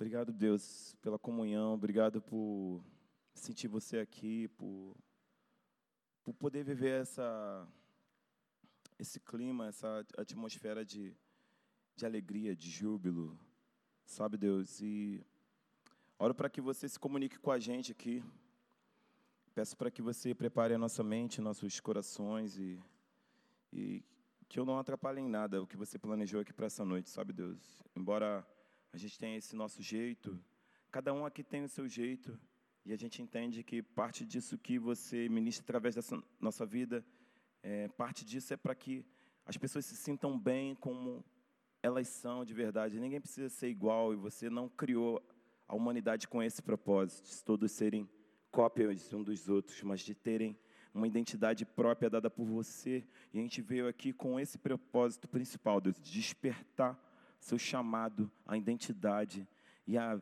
Obrigado, Deus, pela comunhão. Obrigado por sentir você aqui, por, por poder viver essa, esse clima, essa atmosfera de, de alegria, de júbilo. Sabe, Deus? E oro para que você se comunique com a gente aqui. Peço para que você prepare a nossa mente, nossos corações e, e que eu não atrapalhe em nada o que você planejou aqui para essa noite, sabe, Deus? Embora a gente tem esse nosso jeito, cada um aqui tem o seu jeito, e a gente entende que parte disso que você ministra através dessa nossa vida, é, parte disso é para que as pessoas se sintam bem como elas são de verdade. Ninguém precisa ser igual, e você não criou a humanidade com esse propósito, de todos serem cópias um dos outros, mas de terem uma identidade própria dada por você. E a gente veio aqui com esse propósito principal, de despertar seu chamado, a identidade e a,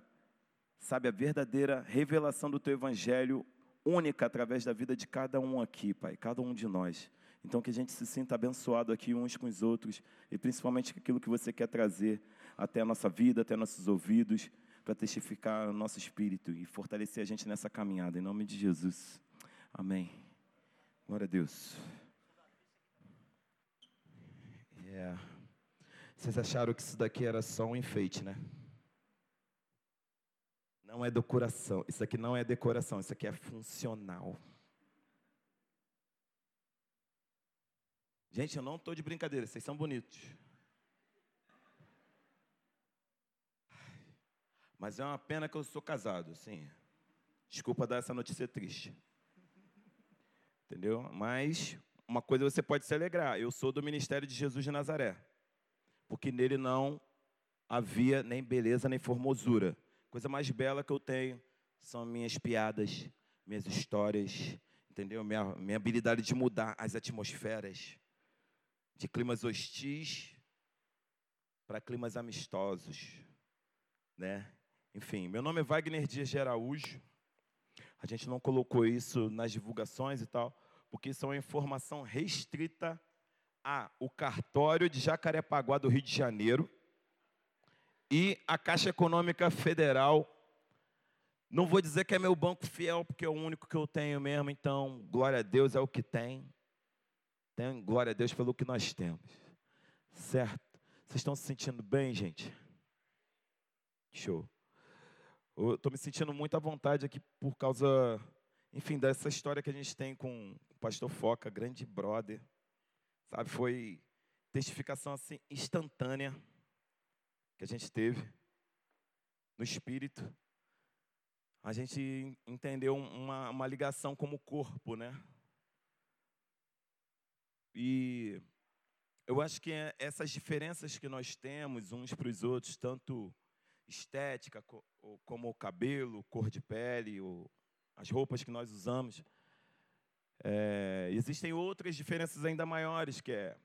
sabe, a verdadeira revelação do teu evangelho única através da vida de cada um aqui, Pai, cada um de nós. Então que a gente se sinta abençoado aqui uns com os outros e principalmente aquilo que você quer trazer até a nossa vida, até nossos ouvidos, para testificar o nosso espírito e fortalecer a gente nessa caminhada, em nome de Jesus. Amém. Glória a Deus. Yeah. Vocês acharam que isso daqui era só um enfeite, né? Não é decoração. Isso aqui não é decoração, isso aqui é funcional. Gente, eu não estou de brincadeira, vocês são bonitos. Mas é uma pena que eu sou casado, sim. Desculpa dar essa notícia triste. Entendeu? Mas uma coisa você pode se alegrar. Eu sou do ministério de Jesus de Nazaré porque nele não havia nem beleza nem formosura. Coisa mais bela que eu tenho são minhas piadas, minhas histórias, entendeu? Minha, minha habilidade de mudar as atmosferas de climas hostis para climas amistosos, né? Enfim, meu nome é Wagner Dias de Araújo. A gente não colocou isso nas divulgações e tal, porque isso é uma informação restrita a o cartório de Jacarepaguá do Rio de Janeiro e a Caixa Econômica Federal. Não vou dizer que é meu banco fiel, porque é o único que eu tenho mesmo, então, glória a Deus é o que tem. Tem glória a Deus pelo que nós temos. Certo? Vocês estão se sentindo bem, gente? Show. Eu estou me sentindo muito à vontade aqui por causa, enfim, dessa história que a gente tem com o pastor Foca, grande brother. Sabe, foi testificação assim instantânea que a gente teve no espírito. A gente entendeu uma, uma ligação como corpo, né? E eu acho que é essas diferenças que nós temos uns para os outros, tanto estética, como o cabelo, cor de pele, as roupas que nós usamos, é, existem outras diferenças ainda maiores, que é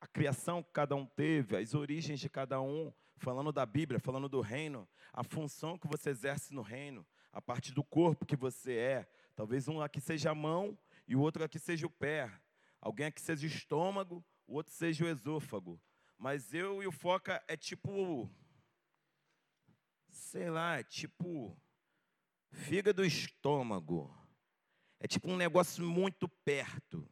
a criação que cada um teve, as origens de cada um, falando da Bíblia, falando do reino, a função que você exerce no reino, a parte do corpo que você é. Talvez um aqui seja a mão e o outro aqui seja o pé. Alguém aqui seja o estômago, o outro seja o esôfago. Mas eu e o Foca é tipo. Sei lá, é tipo. Fígado estômago. É tipo um negócio muito perto,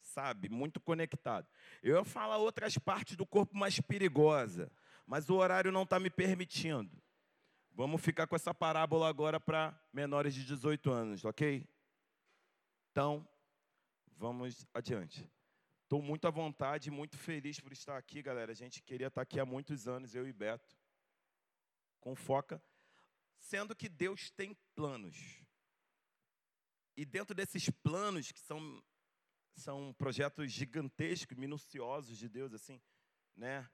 sabe? Muito conectado. Eu ia falar outras partes do corpo mais perigosa, mas o horário não está me permitindo. Vamos ficar com essa parábola agora para menores de 18 anos, ok? Então, vamos adiante. Estou muito à vontade, muito feliz por estar aqui, galera. A gente queria estar aqui há muitos anos, eu e Beto, com foca, sendo que Deus tem planos. E dentro desses planos, que são, são projetos gigantescos, minuciosos de Deus, assim, né?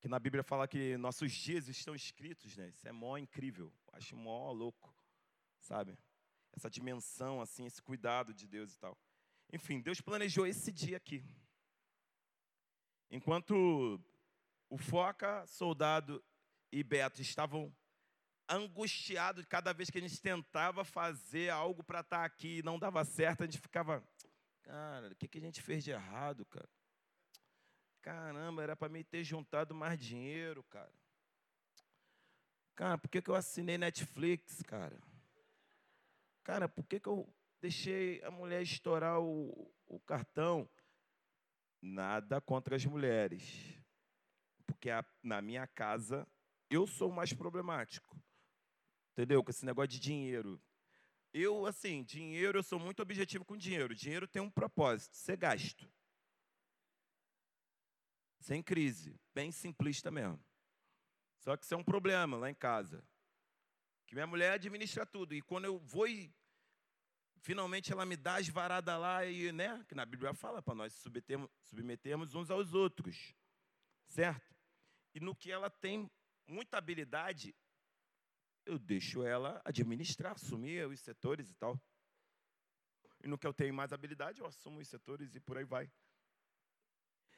Que na Bíblia fala que nossos dias estão escritos, né? Isso é mó incrível. Acho mó louco, sabe? Essa dimensão, assim, esse cuidado de Deus e tal. Enfim, Deus planejou esse dia aqui. Enquanto o Foca, Soldado e Beto estavam angustiado cada vez que a gente tentava fazer algo para estar tá aqui e não dava certo, a gente ficava, cara, o que, que a gente fez de errado, cara? Caramba, era para me ter juntado mais dinheiro, cara. Cara, por que, que eu assinei Netflix, cara? Cara, por que, que eu deixei a mulher estourar o, o cartão? Nada contra as mulheres. Porque a, na minha casa eu sou mais problemático. Entendeu? Com esse negócio de dinheiro. Eu, assim, dinheiro, eu sou muito objetivo com dinheiro. Dinheiro tem um propósito, ser gasto. Sem crise, bem simplista mesmo. Só que isso é um problema lá em casa. Que minha mulher administra tudo. E quando eu vou e finalmente ela me dá as varadas lá, e, né? Que na Bíblia fala para nós submetermos, uns aos outros. Certo? E no que ela tem muita habilidade, eu deixo ela administrar, assumir os setores e tal. E no que eu tenho mais habilidade, eu assumo os setores e por aí vai.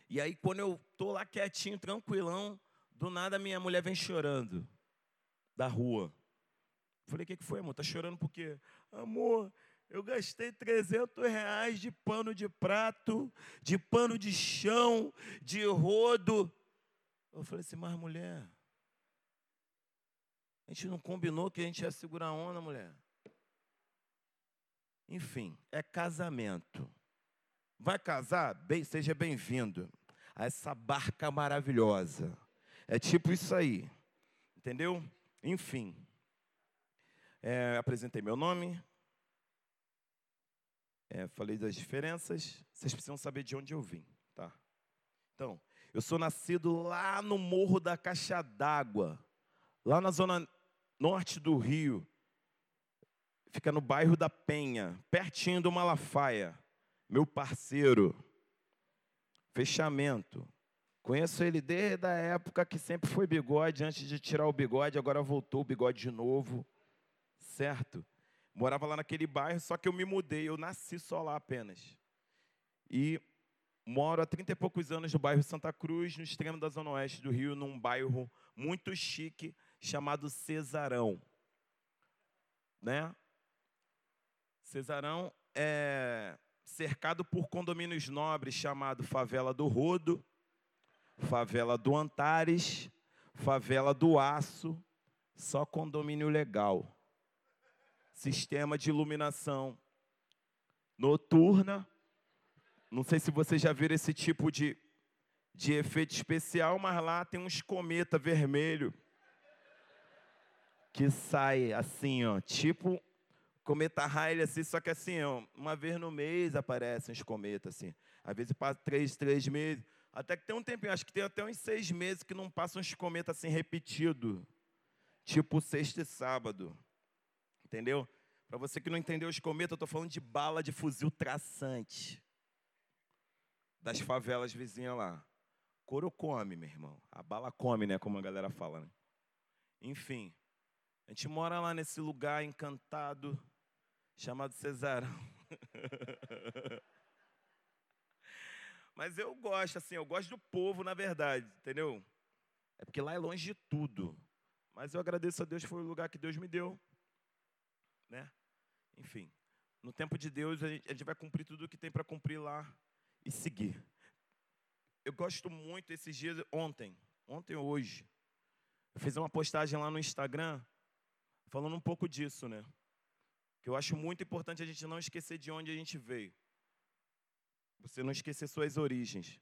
E aí, quando eu tô lá quietinho, tranquilão, do nada minha mulher vem chorando da rua. Falei, o que, que foi, amor? Tá chorando por quê? Amor, eu gastei 300 reais de pano de prato, de pano de chão, de rodo. Eu falei assim, mas mulher, a gente não combinou que a gente ia segurar a onda, mulher. Enfim, é casamento. Vai casar? Bem, seja bem-vindo a essa barca maravilhosa. É tipo isso aí. Entendeu? Enfim. É, apresentei meu nome. É, falei das diferenças. Vocês precisam saber de onde eu vim, tá? Então, eu sou nascido lá no Morro da Caixa d'Água, lá na zona norte do Rio. Fica no bairro da Penha, pertinho do Malafaia. Meu parceiro. Fechamento. Conheço ele desde a época que sempre foi bigode, antes de tirar o bigode, agora voltou o bigode de novo. Certo? Morava lá naquele bairro, só que eu me mudei, eu nasci só lá apenas. E moro há 30 e poucos anos no bairro Santa Cruz, no extremo da zona oeste do Rio, num bairro muito chique chamado Cesarão. Né? Cesarão é cercado por condomínios nobres chamado Favela do Rodo, favela do Antares, favela do Aço, só condomínio legal. Sistema de iluminação noturna. Não sei se vocês já viram esse tipo de, de efeito especial, mas lá tem uns cometa vermelho que sai assim, ó, tipo cometa Halley, assim, só que assim, ó, uma vez no mês aparecem os cometas, assim. Às vezes passa três, três meses. Até que tem um tempinho, acho que tem até uns seis meses que não passam uns cometas assim repetido. Tipo sexta e sábado. Entendeu? Para você que não entendeu os cometas, eu estou falando de bala de fuzil traçante. Das favelas vizinhas lá. Coro come, meu irmão. A bala come, né? Como a galera fala. Né? Enfim. A gente mora lá nesse lugar encantado chamado Cesarão. Mas eu gosto, assim, eu gosto do povo, na verdade, entendeu? É porque lá é longe de tudo. Mas eu agradeço a Deus, foi o lugar que Deus me deu. Né? Enfim, no tempo de Deus, a gente, vai cumprir tudo o que tem para cumprir lá e seguir. Eu gosto muito esses dias, ontem, ontem ou hoje, eu fiz uma postagem lá no Instagram falando um pouco disso, né? Que eu acho muito importante a gente não esquecer de onde a gente veio. Você não esquecer suas origens.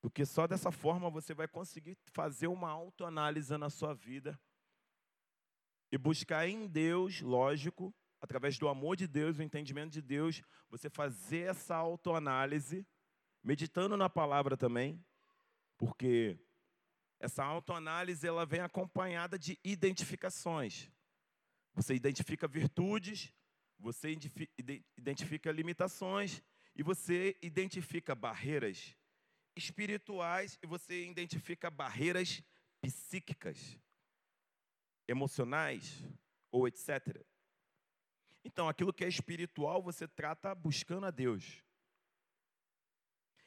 Porque só dessa forma você vai conseguir fazer uma autoanálise na sua vida e buscar em Deus, lógico, através do amor de Deus, o entendimento de Deus, você fazer essa autoanálise, meditando na palavra também, porque essa autoanálise ela vem acompanhada de identificações. Você identifica virtudes, você identifica limitações e você identifica barreiras espirituais e você identifica barreiras psíquicas, emocionais ou etc. Então, aquilo que é espiritual você trata buscando a Deus.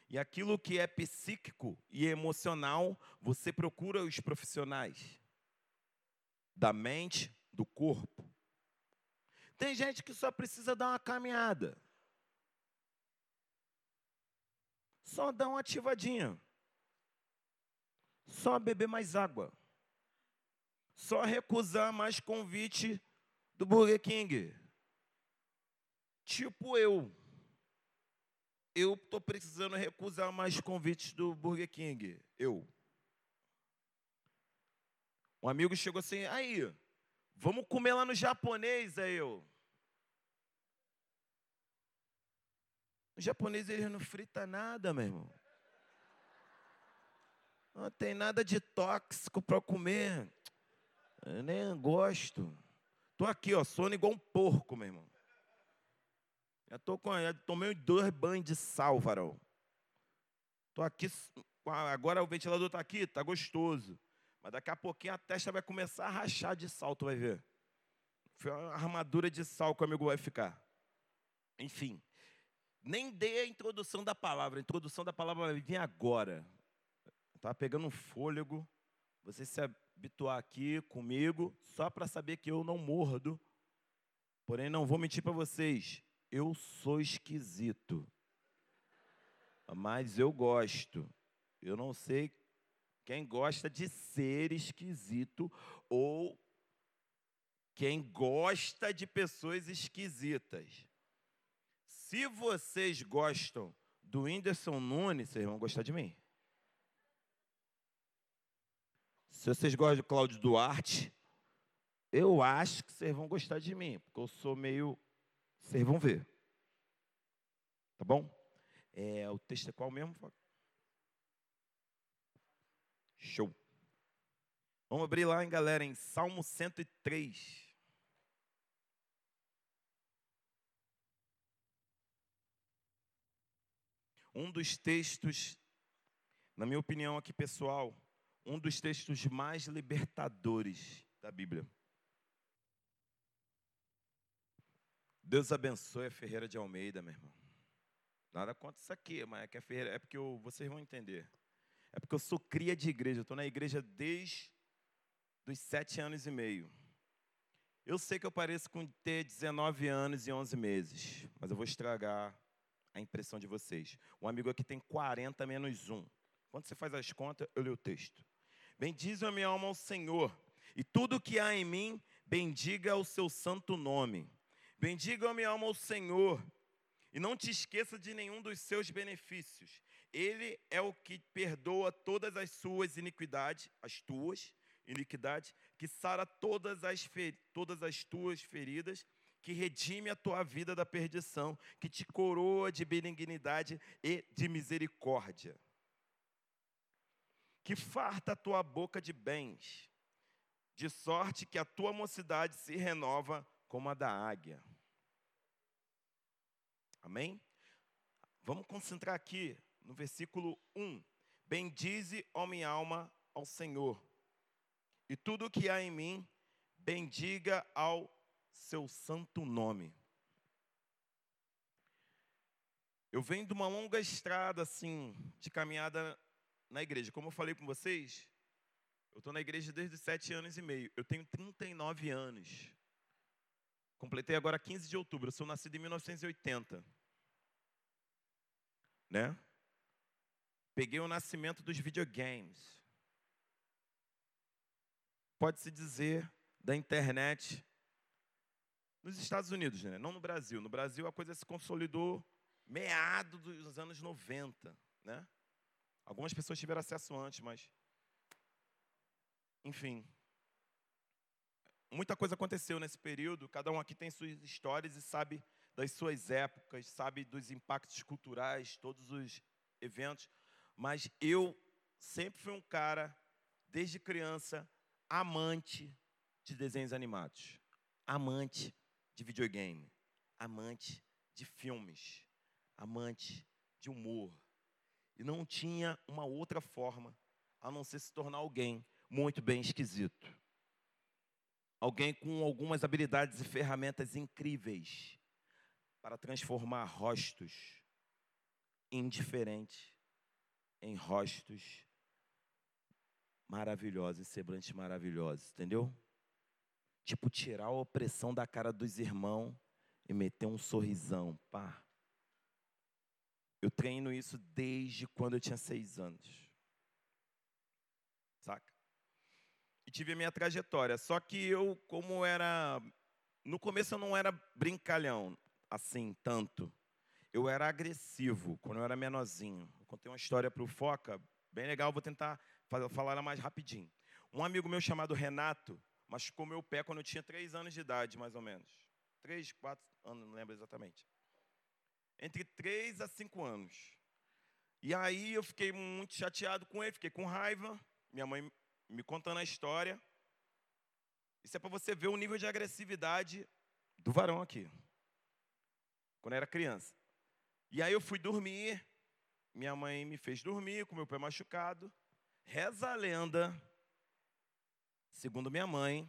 E aquilo que é psíquico e emocional, você procura os profissionais da mente, do corpo. Tem gente que só precisa dar uma caminhada. Só dar uma ativadinha. Só beber mais água. só recusar mais convite do Burger King. Tipo eu. Eu estou precisando recusar mais convites do Burger King. Eu. Um amigo chegou assim, aí, vamos comer lá no japonês, aí eu. O japonês ele não frita nada, meu irmão. Não tem nada de tóxico para comer. Eu nem gosto. Tô aqui, ó, sono igual um porco, meu irmão. Já tô com, já tomei dois banhos de sal, varão. Tô aqui, agora o ventilador tá aqui, tá gostoso. Mas daqui a pouquinho a testa vai começar a rachar de sal, tu vai ver. Foi uma armadura de sal que o amigo vai ficar. Enfim, nem dei a introdução da palavra. A introdução da palavra vai vir agora. Estava pegando um fôlego. Você se habituar aqui comigo, só para saber que eu não mordo. Porém, não vou mentir para vocês. Eu sou esquisito. Mas eu gosto. Eu não sei quem gosta de ser esquisito ou quem gosta de pessoas esquisitas. Se vocês gostam do Whindersson Nunes, vocês vão gostar de mim. Se vocês gostam do Cláudio Duarte, eu acho que vocês vão gostar de mim, porque eu sou meio. Vocês vão ver. Tá bom? É, o texto é qual mesmo? Show. Vamos abrir lá, hein, galera, em Salmo 103. Um dos textos, na minha opinião aqui pessoal, um dos textos mais libertadores da Bíblia. Deus abençoe a Ferreira de Almeida, meu irmão. Nada contra isso aqui, mas é que a Ferreira, é porque vocês vão entender. É porque eu sou cria de igreja, estou na igreja desde os sete anos e meio. Eu sei que eu pareço com ter 19 anos e 11 meses, mas eu vou estragar a impressão de vocês. Um amigo aqui tem 40 menos 1. Quando você faz as contas, eu leio o texto. Bendize a minha alma ao Senhor, e tudo que há em mim, bendiga o seu santo nome. Bendiga a minha alma ao Senhor, e não te esqueça de nenhum dos seus benefícios. Ele é o que perdoa todas as suas iniquidades, as tuas iniquidades, que sara todas as, todas as tuas feridas, que redime a tua vida da perdição, que te coroa de benignidade e de misericórdia que farta a tua boca de bens, de sorte que a tua mocidade se renova como a da águia. Amém? Vamos concentrar aqui no versículo 1. Bendize, ó minha alma, ao Senhor, e tudo o que há em mim, bendiga ao seu santo nome. Eu venho de uma longa estrada, assim, de caminhada na igreja. Como eu falei com vocês, eu estou na igreja desde sete anos e meio. Eu tenho 39 anos. Completei agora 15 de outubro. Eu sou nascido em 1980. Né? Peguei o nascimento dos videogames. Pode-se dizer da internet nos Estados Unidos, né? não no Brasil. No Brasil a coisa se consolidou meado dos anos 90, né? Algumas pessoas tiveram acesso antes, mas. Enfim. Muita coisa aconteceu nesse período. Cada um aqui tem suas histórias e sabe das suas épocas, sabe dos impactos culturais, todos os eventos. Mas eu sempre fui um cara, desde criança, amante de desenhos animados, amante de videogame, amante de filmes, amante de humor, e não tinha uma outra forma a não ser se tornar alguém muito bem esquisito. Alguém com algumas habilidades e ferramentas incríveis para transformar rostos indiferentes em rostos maravilhosos, em semblantes maravilhosos, entendeu? Tipo, tirar a opressão da cara dos irmãos e meter um sorrisão, pá. Eu treino isso desde quando eu tinha seis anos. Saca? e tive a minha trajetória. Só que eu, como era. No começo eu não era brincalhão, assim, tanto. Eu era agressivo quando eu era menorzinho. Contei uma história para o Foca, bem legal, vou tentar falar ela mais rapidinho. Um amigo meu chamado Renato machucou meu pé quando eu tinha três anos de idade, mais ou menos. Três, quatro anos, não lembro exatamente. Entre três a cinco anos. E aí eu fiquei muito chateado com ele, fiquei com raiva. Minha mãe me contando a história. Isso é para você ver o nível de agressividade do varão aqui. Quando era criança. E aí eu fui dormir. Minha mãe me fez dormir com meu pé machucado. Reza a lenda, segundo minha mãe,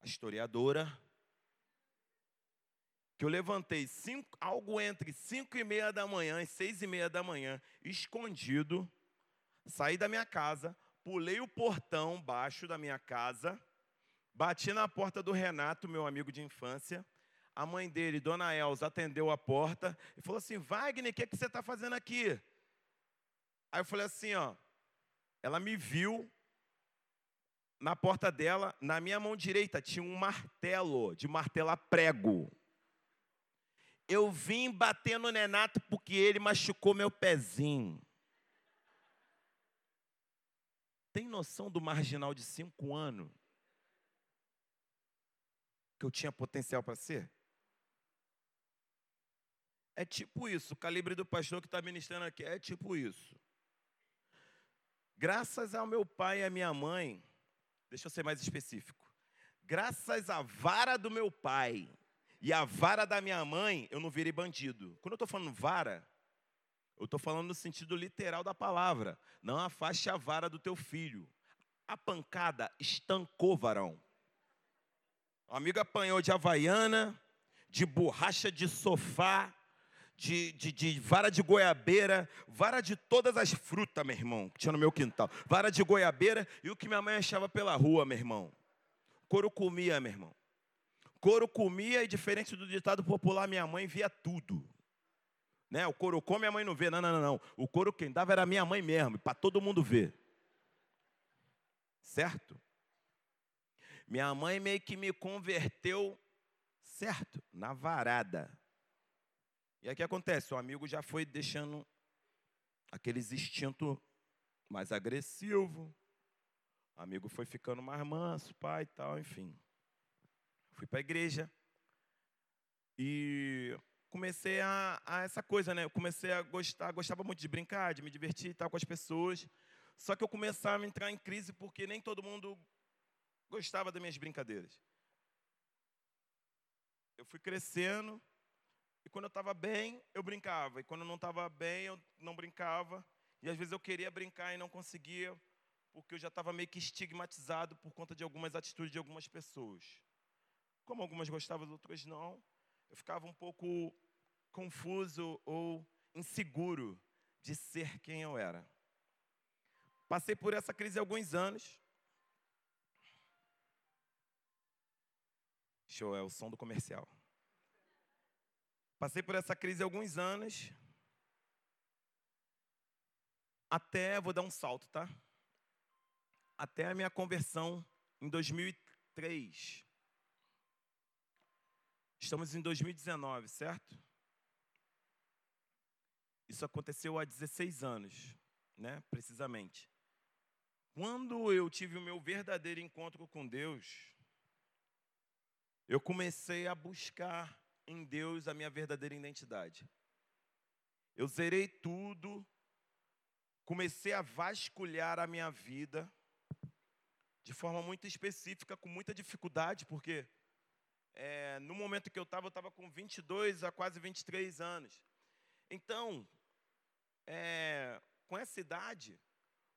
a historiadora, que eu levantei cinco, algo entre cinco e meia da manhã e seis e meia da manhã, escondido, saí da minha casa, pulei o portão baixo da minha casa, bati na porta do Renato, meu amigo de infância. A mãe dele, Dona Elza, atendeu a porta e falou assim: Wagner, o que, é que você está fazendo aqui? Aí eu falei assim: ó, ela me viu na porta dela, na minha mão direita tinha um martelo de martelar prego eu vim bater no Nenato porque ele machucou meu pezinho. Tem noção do marginal de cinco anos? Que eu tinha potencial para ser? É tipo isso. O calibre do pastor que está ministrando aqui é tipo isso. Graças ao meu pai e à minha mãe, deixa eu ser mais específico. Graças à vara do meu pai e a vara da minha mãe, eu não virei bandido. Quando eu estou falando vara, eu estou falando no sentido literal da palavra. Não afaste a vara do teu filho. A pancada estancou, varão. O amigo apanhou de havaiana, de borracha de sofá, de, de, de, vara de goiabeira, vara de todas as frutas, meu irmão, que tinha no meu quintal. Vara de goiabeira e o que minha mãe achava pela rua, meu irmão. Couro comia, meu irmão. Couro comia e, diferente do ditado popular, minha mãe via tudo. Né? O couro come, a mãe não vê. Não, não, não, não. O couro quem dava era minha mãe mesmo, para todo mundo ver. Certo? Minha mãe meio que me converteu, certo? Na varada. E aí o que acontece? O amigo já foi deixando aqueles instintos mais agressivo. O amigo foi ficando mais manso, pai e tal, enfim. Fui para a igreja e comecei a, a, essa coisa, né? Eu comecei a gostar, gostava muito de brincar, de me divertir e tal com as pessoas. Só que eu começava a entrar em crise porque nem todo mundo gostava das minhas brincadeiras. Eu fui crescendo e quando eu estava bem, eu brincava. E quando eu não estava bem, eu não brincava. E às vezes eu queria brincar e não conseguia, porque eu já estava meio que estigmatizado por conta de algumas atitudes de algumas pessoas. Como algumas gostavam, outras não. Eu ficava um pouco confuso ou inseguro de ser quem eu era. Passei por essa crise há alguns anos. Show, é o som do comercial. Passei por essa crise alguns anos. Até, vou dar um salto, tá? Até a minha conversão em 2003. Estamos em 2019, certo? Isso aconteceu há 16 anos, né? Precisamente. Quando eu tive o meu verdadeiro encontro com Deus, eu comecei a buscar em Deus a minha verdadeira identidade. Eu zerei tudo, comecei a vasculhar a minha vida de forma muito específica, com muita dificuldade, porque é, no momento que eu estava, eu estava com 22 a quase 23 anos. Então, é, com essa idade,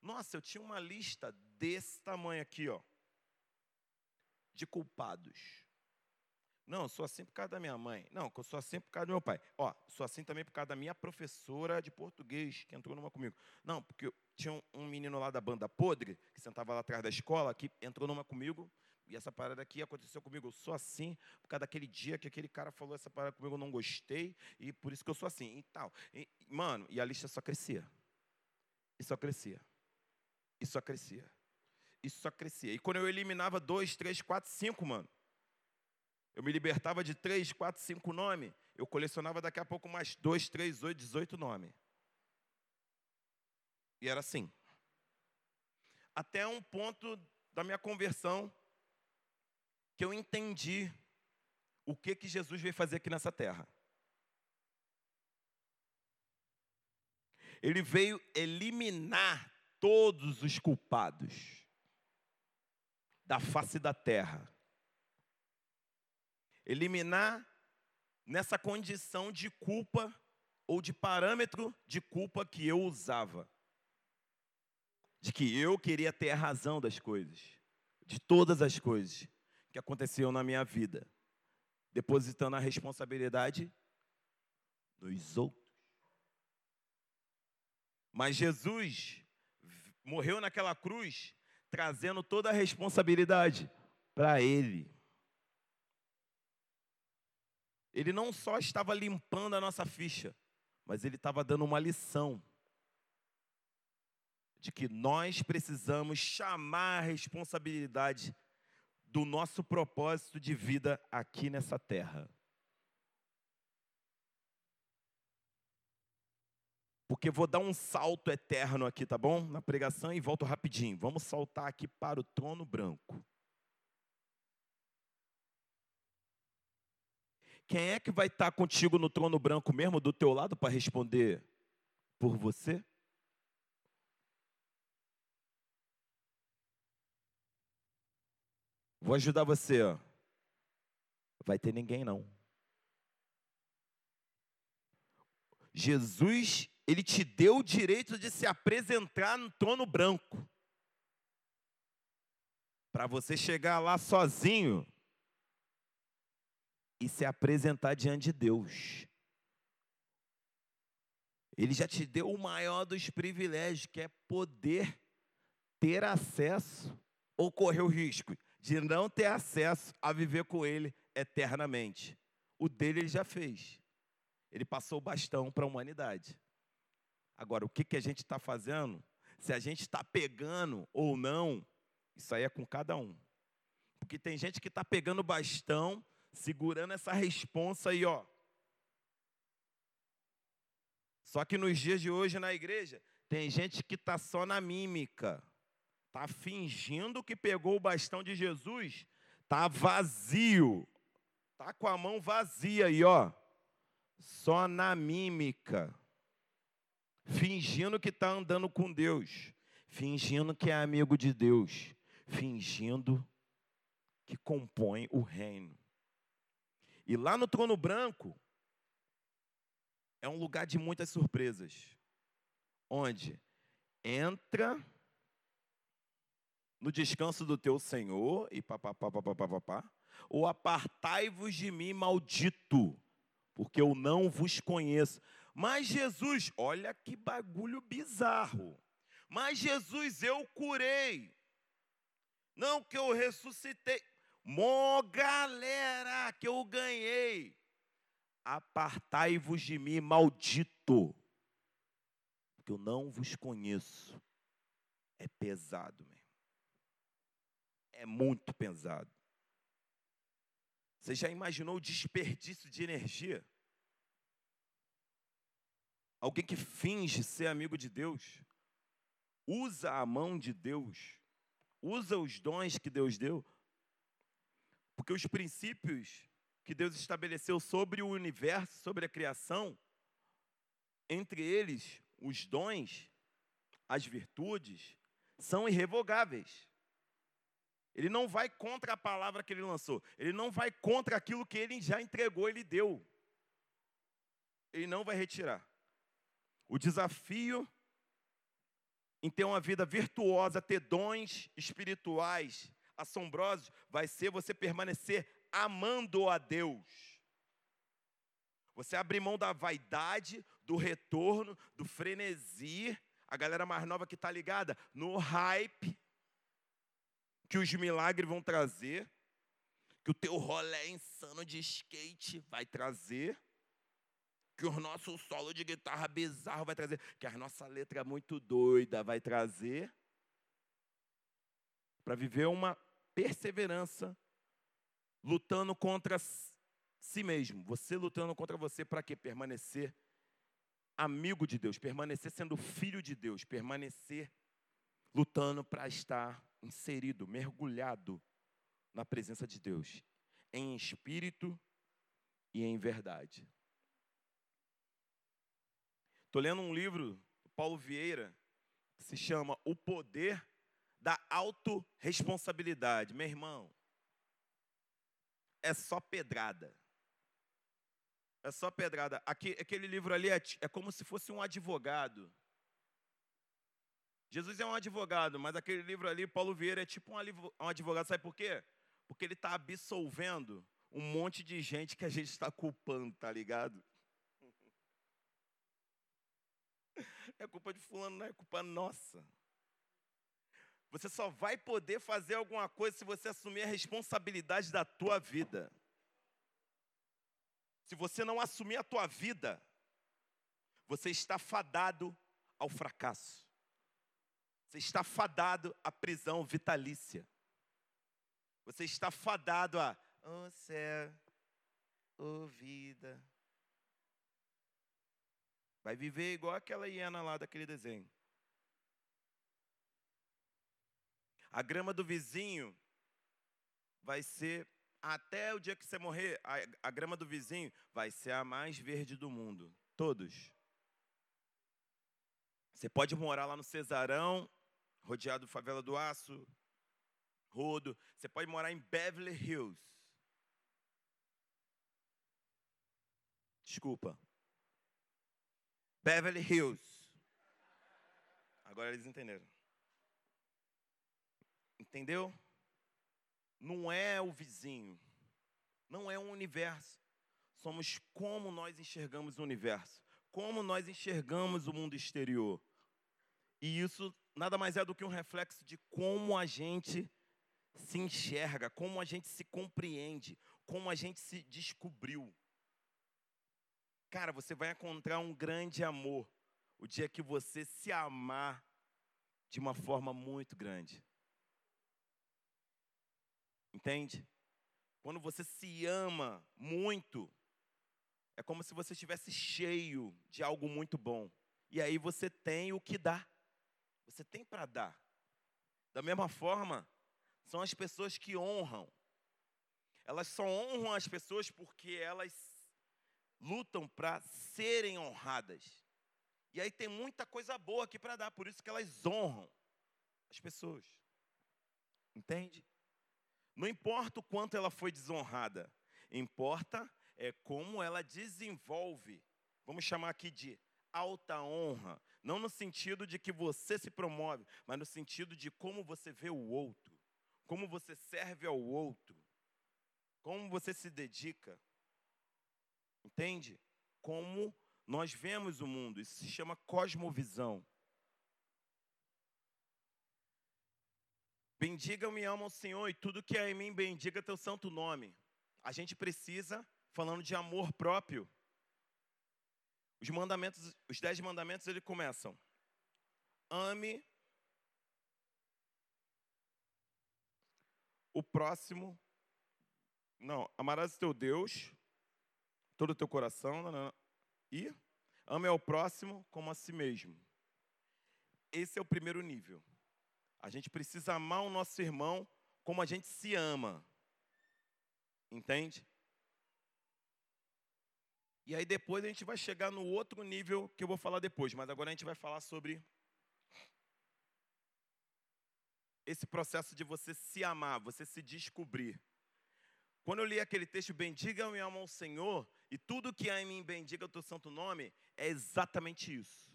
nossa, eu tinha uma lista desse tamanho aqui, ó, de culpados. Não, sou assim por causa da minha mãe. Não, eu sou assim por causa do meu pai. Ó, sou assim também por causa da minha professora de português, que entrou numa comigo. Não, porque tinha um, um menino lá da banda podre, que sentava lá atrás da escola, que entrou numa comigo, e essa parada aqui aconteceu comigo, eu sou assim, por causa daquele dia que aquele cara falou essa parada comigo, eu não gostei, e por isso que eu sou assim, e tal. E, mano, e a lista só crescia. E só crescia. E só crescia. isso só crescia. E quando eu eliminava dois, três, quatro, cinco, mano, eu me libertava de três, quatro, cinco nomes, eu colecionava daqui a pouco mais dois, três, oito, dezoito nomes. E era assim. Até um ponto da minha conversão que eu entendi o que que Jesus veio fazer aqui nessa terra. Ele veio eliminar todos os culpados da face da terra. Eliminar nessa condição de culpa ou de parâmetro de culpa que eu usava. De que eu queria ter a razão das coisas, de todas as coisas que aconteciam na minha vida, depositando a responsabilidade nos outros. Mas Jesus morreu naquela cruz trazendo toda a responsabilidade para ele. Ele não só estava limpando a nossa ficha, mas ele estava dando uma lição de que nós precisamos chamar a responsabilidade do nosso propósito de vida aqui nessa terra. Porque vou dar um salto eterno aqui, tá bom? Na pregação e volto rapidinho. Vamos saltar aqui para o trono branco. Quem é que vai estar contigo no trono branco mesmo, do teu lado, para responder por você? Vou ajudar você. Vai ter ninguém não. Jesus ele te deu o direito de se apresentar no trono branco. Para você chegar lá sozinho e se apresentar diante de Deus. Ele já te deu o maior dos privilégios, que é poder ter acesso ou correr o risco de não ter acesso a viver com Ele eternamente. O dele ele já fez. Ele passou o bastão para a humanidade. Agora, o que, que a gente está fazendo? Se a gente está pegando ou não, isso aí é com cada um. Porque tem gente que está pegando bastão, segurando essa responsa aí, ó. Só que nos dias de hoje na igreja, tem gente que está só na mímica. Está fingindo que pegou o bastão de Jesus, está vazio. Está com a mão vazia aí, ó. Só na mímica fingindo que está andando com Deus, fingindo que é amigo de Deus, fingindo que compõe o reino. E lá no trono branco é um lugar de muitas surpresas, onde entra no descanso do teu Senhor e papapá, papapá, papá, ou apartai-vos de mim, maldito, porque eu não vos conheço. Mas Jesus, olha que bagulho bizarro. Mas Jesus, eu curei. Não que eu ressuscitei. Mó galera que eu ganhei. Apartai-vos de mim, maldito, porque eu não vos conheço. É pesado mesmo. É muito pesado. Você já imaginou o desperdício de energia? alguém que finge ser amigo de Deus, usa a mão de Deus, usa os dons que Deus deu, porque os princípios que Deus estabeleceu sobre o universo, sobre a criação, entre eles os dons, as virtudes, são irrevogáveis. Ele não vai contra a palavra que ele lançou, ele não vai contra aquilo que ele já entregou, ele deu. Ele não vai retirar. O desafio em ter uma vida virtuosa, ter dons espirituais assombrosos, vai ser você permanecer amando a Deus. Você abrir mão da vaidade, do retorno, do frenesi. A galera mais nova que está ligada no hype que os milagres vão trazer, que o teu rolê insano de skate vai trazer que o nosso solo de guitarra bizarro vai trazer, que a nossa letra muito doida vai trazer. para viver uma perseverança lutando contra si mesmo. Você lutando contra você para quê? Permanecer amigo de Deus, permanecer sendo filho de Deus, permanecer lutando para estar inserido, mergulhado na presença de Deus, em espírito e em verdade. Estou lendo um livro do Paulo Vieira que se chama O Poder da Autoresponsabilidade. Meu irmão, é só pedrada. É só pedrada. aquele livro ali é, é como se fosse um advogado. Jesus é um advogado, mas aquele livro ali, Paulo Vieira, é tipo um advogado. Sabe por quê? Porque ele está absolvendo um monte de gente que a gente está culpando, tá ligado? É culpa de fulano, não é culpa nossa. Você só vai poder fazer alguma coisa se você assumir a responsabilidade da tua vida. Se você não assumir a tua vida, você está fadado ao fracasso. Você está fadado à prisão vitalícia. Você está fadado a, oh céu, oh vida. Vai viver igual aquela hiena lá daquele desenho. A grama do vizinho vai ser, até o dia que você morrer, a, a grama do vizinho vai ser a mais verde do mundo. Todos. Você pode morar lá no Cesarão, rodeado do favela do Aço, Rodo. Você pode morar em Beverly Hills. Desculpa. Beverly Hills. Agora eles entenderam. Entendeu? Não é o vizinho. Não é o universo. Somos como nós enxergamos o universo. Como nós enxergamos o mundo exterior. E isso nada mais é do que um reflexo de como a gente se enxerga, como a gente se compreende, como a gente se descobriu. Cara, você vai encontrar um grande amor o dia que você se amar de uma forma muito grande. Entende? Quando você se ama muito, é como se você estivesse cheio de algo muito bom. E aí você tem o que dá. Você tem para dar. Da mesma forma, são as pessoas que honram. Elas só honram as pessoas porque elas lutam para serem honradas. E aí tem muita coisa boa aqui para dar, por isso que elas honram as pessoas. Entende? Não importa o quanto ela foi desonrada, importa é como ela desenvolve. Vamos chamar aqui de alta honra, não no sentido de que você se promove, mas no sentido de como você vê o outro, como você serve ao outro, como você se dedica. Entende? Como nós vemos o mundo, isso se chama cosmovisão. Bendiga-me, ama o Senhor, e tudo que é em mim, bendiga teu santo nome. A gente precisa, falando de amor próprio, os mandamentos, os dez mandamentos, eles começam. Ame o próximo. Não, amarás teu Deus, todo o teu coração, não, não, e ame ao próximo como a si mesmo. Esse é o primeiro nível. A gente precisa amar o nosso irmão como a gente se ama. Entende? E aí depois a gente vai chegar no outro nível que eu vou falar depois, mas agora a gente vai falar sobre esse processo de você se amar, você se descobrir. Quando eu li aquele texto, bendiga-me alma ao Senhor, e tudo que há em mim bendiga o teu santo nome, é exatamente isso.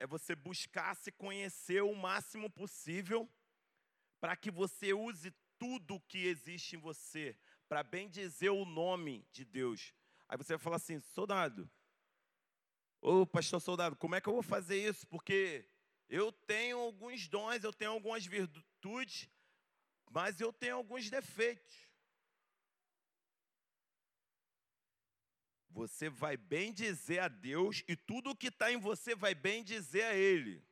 É você buscar se conhecer o máximo possível, para que você use tudo que existe em você, para bem dizer o nome de Deus. Aí você vai falar assim, soldado, ô pastor soldado, como é que eu vou fazer isso? Porque eu tenho alguns dons, eu tenho algumas virtudes, mas eu tenho alguns defeitos. Você vai bem dizer a Deus e tudo o que está em você vai bem dizer a Ele.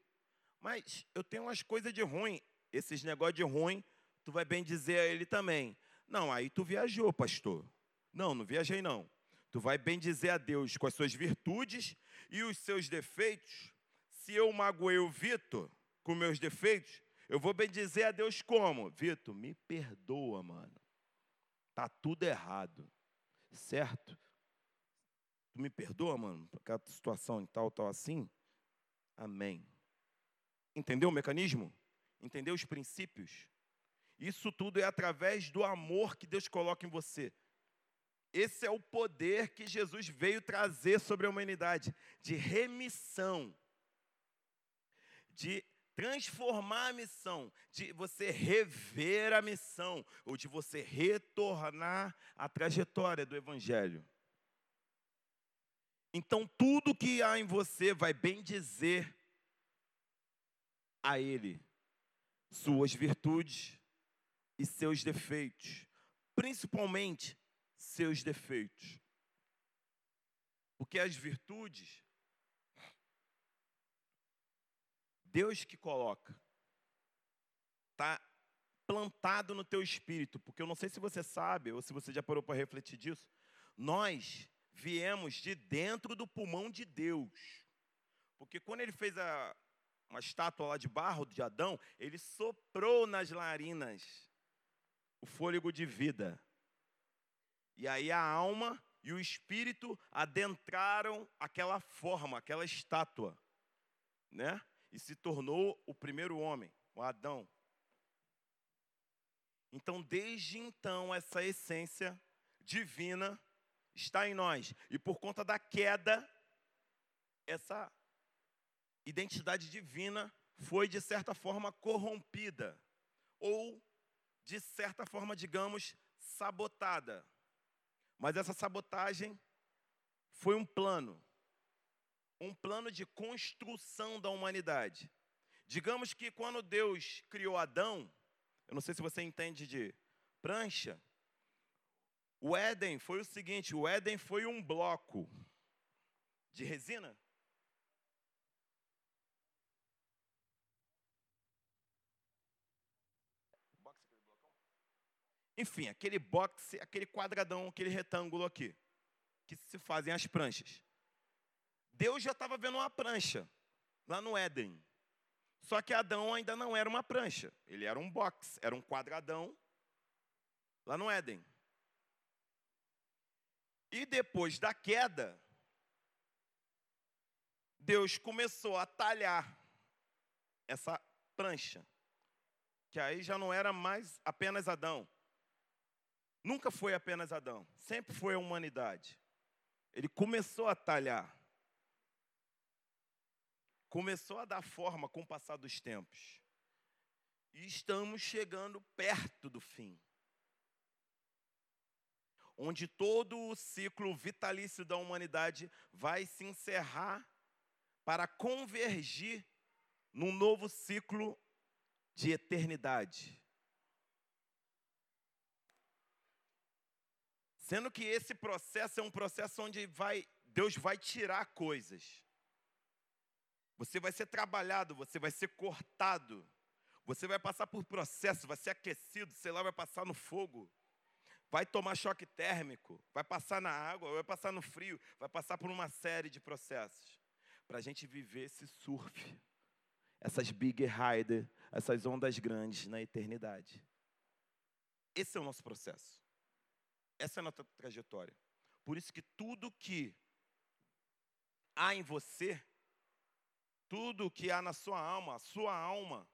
Mas eu tenho umas coisas de ruim. Esses negócios de ruim, tu vai bem dizer a ele também. Não, aí tu viajou, pastor. Não, não viajei não. Tu vai bem dizer a Deus com as suas virtudes e os seus defeitos. Se eu magoei o Vitor com meus defeitos, eu vou bem dizer a Deus como? Vitor, me perdoa, mano. Tá tudo errado. Certo? Tu me perdoa, mano, por aquela situação e tal, tal assim? Amém. Entendeu o mecanismo? Entendeu os princípios? Isso tudo é através do amor que Deus coloca em você. Esse é o poder que Jesus veio trazer sobre a humanidade de remissão, de transformar a missão, de você rever a missão, ou de você retornar à trajetória do Evangelho. Então, tudo que há em você vai bem dizer a Ele suas virtudes e seus defeitos, principalmente seus defeitos. Porque as virtudes, Deus que coloca, está plantado no teu espírito, porque eu não sei se você sabe, ou se você já parou para refletir disso, nós viemos de dentro do pulmão de Deus. Porque quando ele fez a, uma estátua lá de barro de Adão, ele soprou nas narinas o fôlego de vida. E aí a alma e o espírito adentraram aquela forma, aquela estátua, né? E se tornou o primeiro homem, o Adão. Então, desde então, essa essência divina está em nós. E por conta da queda, essa identidade divina foi, de certa forma, corrompida. Ou, de certa forma, digamos, sabotada. Mas essa sabotagem foi um plano um plano de construção da humanidade. Digamos que quando Deus criou Adão, eu não sei se você entende de prancha, o Éden foi o seguinte: o Éden foi um bloco de resina. Enfim, aquele boxe, aquele quadradão, aquele retângulo aqui, que se fazem as pranchas. Deus já estava vendo uma prancha lá no Éden. Só que Adão ainda não era uma prancha, ele era um box, era um quadradão lá no Éden. E depois da queda, Deus começou a talhar essa prancha, que aí já não era mais apenas Adão. Nunca foi apenas Adão, sempre foi a humanidade. Ele começou a talhar. Começou a dar forma com o passar dos tempos. E estamos chegando perto do fim onde todo o ciclo vitalício da humanidade vai se encerrar para convergir num novo ciclo de eternidade. Sendo que esse processo é um processo onde vai, Deus vai tirar coisas. Você vai ser trabalhado, você vai ser cortado, você vai passar por processo, vai ser aquecido, sei lá, vai passar no fogo vai tomar choque térmico, vai passar na água, vai passar no frio, vai passar por uma série de processos para a gente viver esse surf, essas big rider, essas ondas grandes na eternidade. Esse é o nosso processo. Essa é a nossa trajetória. Por isso que tudo que há em você, tudo que há na sua alma, a sua alma,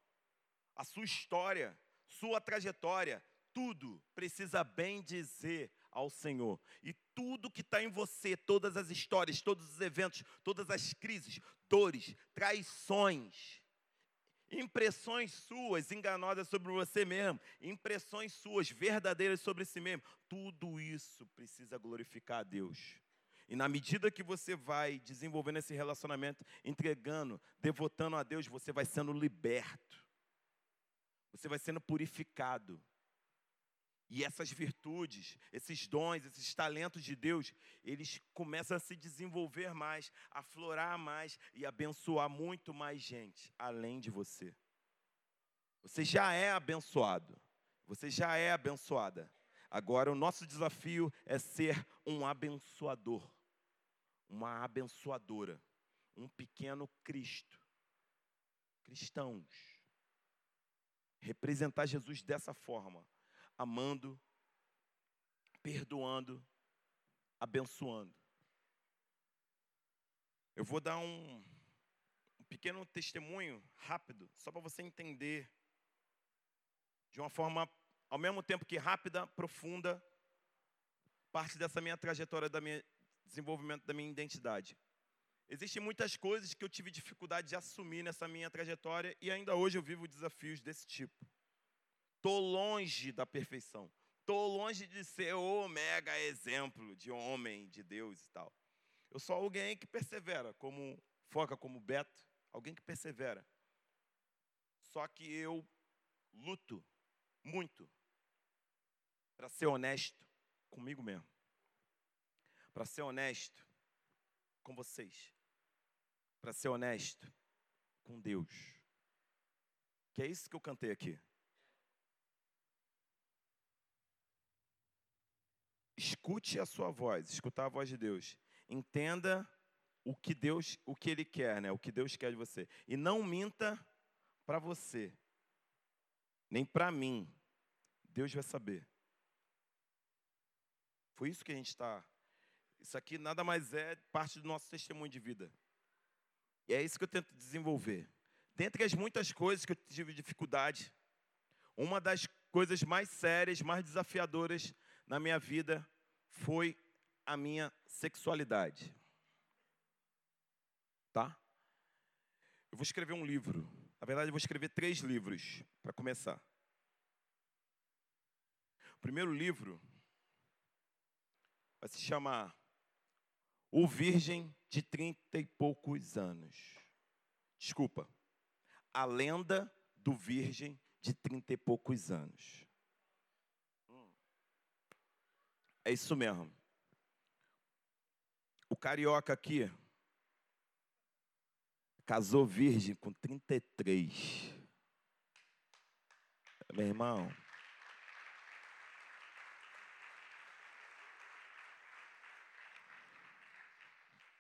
a sua história, sua trajetória, tudo precisa bem dizer ao Senhor. E tudo que está em você, todas as histórias, todos os eventos, todas as crises, dores, traições, impressões suas enganosas sobre você mesmo, impressões suas verdadeiras sobre si mesmo, tudo isso precisa glorificar a Deus. E na medida que você vai desenvolvendo esse relacionamento, entregando, devotando a Deus, você vai sendo liberto. Você vai sendo purificado. E essas virtudes, esses dons, esses talentos de Deus, eles começam a se desenvolver mais, a florar mais e abençoar muito mais gente, além de você. Você já é abençoado. Você já é abençoada. Agora, o nosso desafio é ser um abençoador, uma abençoadora, um pequeno Cristo. Cristãos. Representar Jesus dessa forma, amando, perdoando, abençoando. Eu vou dar um, um pequeno testemunho rápido, só para você entender de uma forma ao mesmo tempo que rápida, profunda, parte dessa minha trajetória, da minha desenvolvimento da minha identidade. Existem muitas coisas que eu tive dificuldade de assumir nessa minha trajetória e ainda hoje eu vivo desafios desse tipo. Estou longe da perfeição. Estou longe de ser o mega exemplo de homem, de Deus e tal. Eu sou alguém que persevera, como foca como Beto, alguém que persevera. Só que eu luto muito para ser honesto comigo mesmo. Para ser honesto com vocês. Para ser honesto com Deus. Que é isso que eu cantei aqui. Escute a sua voz, escutar a voz de Deus. Entenda o que Deus, o que ele quer, né? O que Deus quer de você. E não minta para você, nem para mim. Deus vai saber. Foi isso que a gente está. Isso aqui nada mais é parte do nosso testemunho de vida. E é isso que eu tento desenvolver. Dentre as muitas coisas que eu tive dificuldade, uma das coisas mais sérias, mais desafiadoras na minha vida foi a minha sexualidade. Tá? Eu vou escrever um livro. Na verdade, eu vou escrever três livros para começar. O primeiro livro vai se chamar O Virgem de Trinta e Poucos Anos. Desculpa. A Lenda do Virgem de Trinta e Poucos Anos. É isso mesmo. O carioca aqui casou virgem com 33. Meu irmão.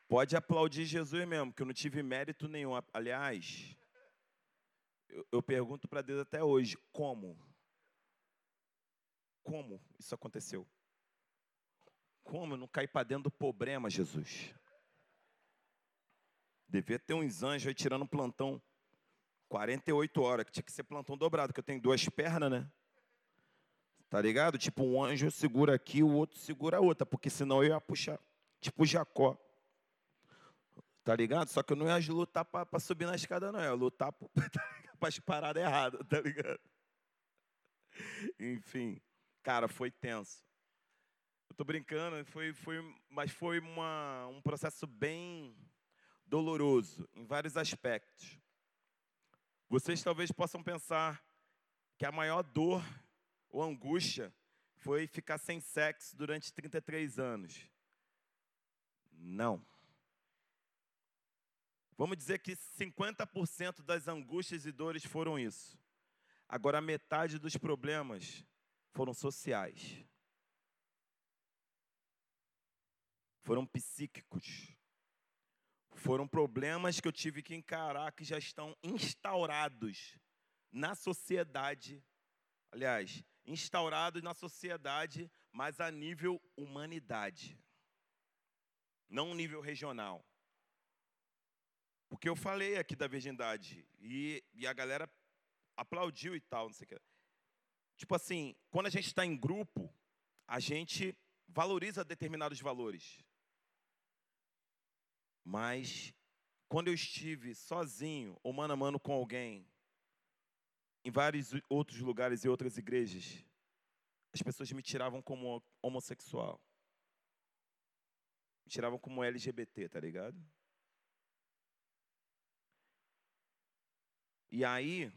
Pode aplaudir Jesus mesmo, que eu não tive mérito nenhum. Aliás, eu, eu pergunto para Deus até hoje: como? Como isso aconteceu? Como eu não caí para dentro do problema, Jesus? Devia ter uns anjos aí tirando plantão 48 horas, que tinha que ser plantão dobrado, que eu tenho duas pernas, né? Tá ligado? Tipo, um anjo segura aqui, o outro segura a outra, porque senão eu ia puxar, tipo Jacó. Tá ligado? Só que eu não ia lutar para subir na escada, não. Eu ia lutar para as paradas erradas, tá ligado? Enfim, cara, foi tenso. Tô brincando, foi, foi, mas foi uma, um processo bem doloroso em vários aspectos. Vocês talvez possam pensar que a maior dor ou angústia foi ficar sem sexo durante 33 anos. Não. Vamos dizer que 50% das angústias e dores foram isso. Agora, metade dos problemas foram sociais. Foram psíquicos. Foram problemas que eu tive que encarar que já estão instaurados na sociedade. Aliás, instaurados na sociedade, mas a nível humanidade. Não nível regional. Porque eu falei aqui da virgindade e, e a galera aplaudiu e tal, não sei o que. Tipo assim, quando a gente está em grupo, a gente valoriza determinados valores. Mas quando eu estive sozinho ou mano a mano com alguém, em vários outros lugares e outras igrejas, as pessoas me tiravam como homossexual. Me tiravam como LGBT, tá ligado? E aí,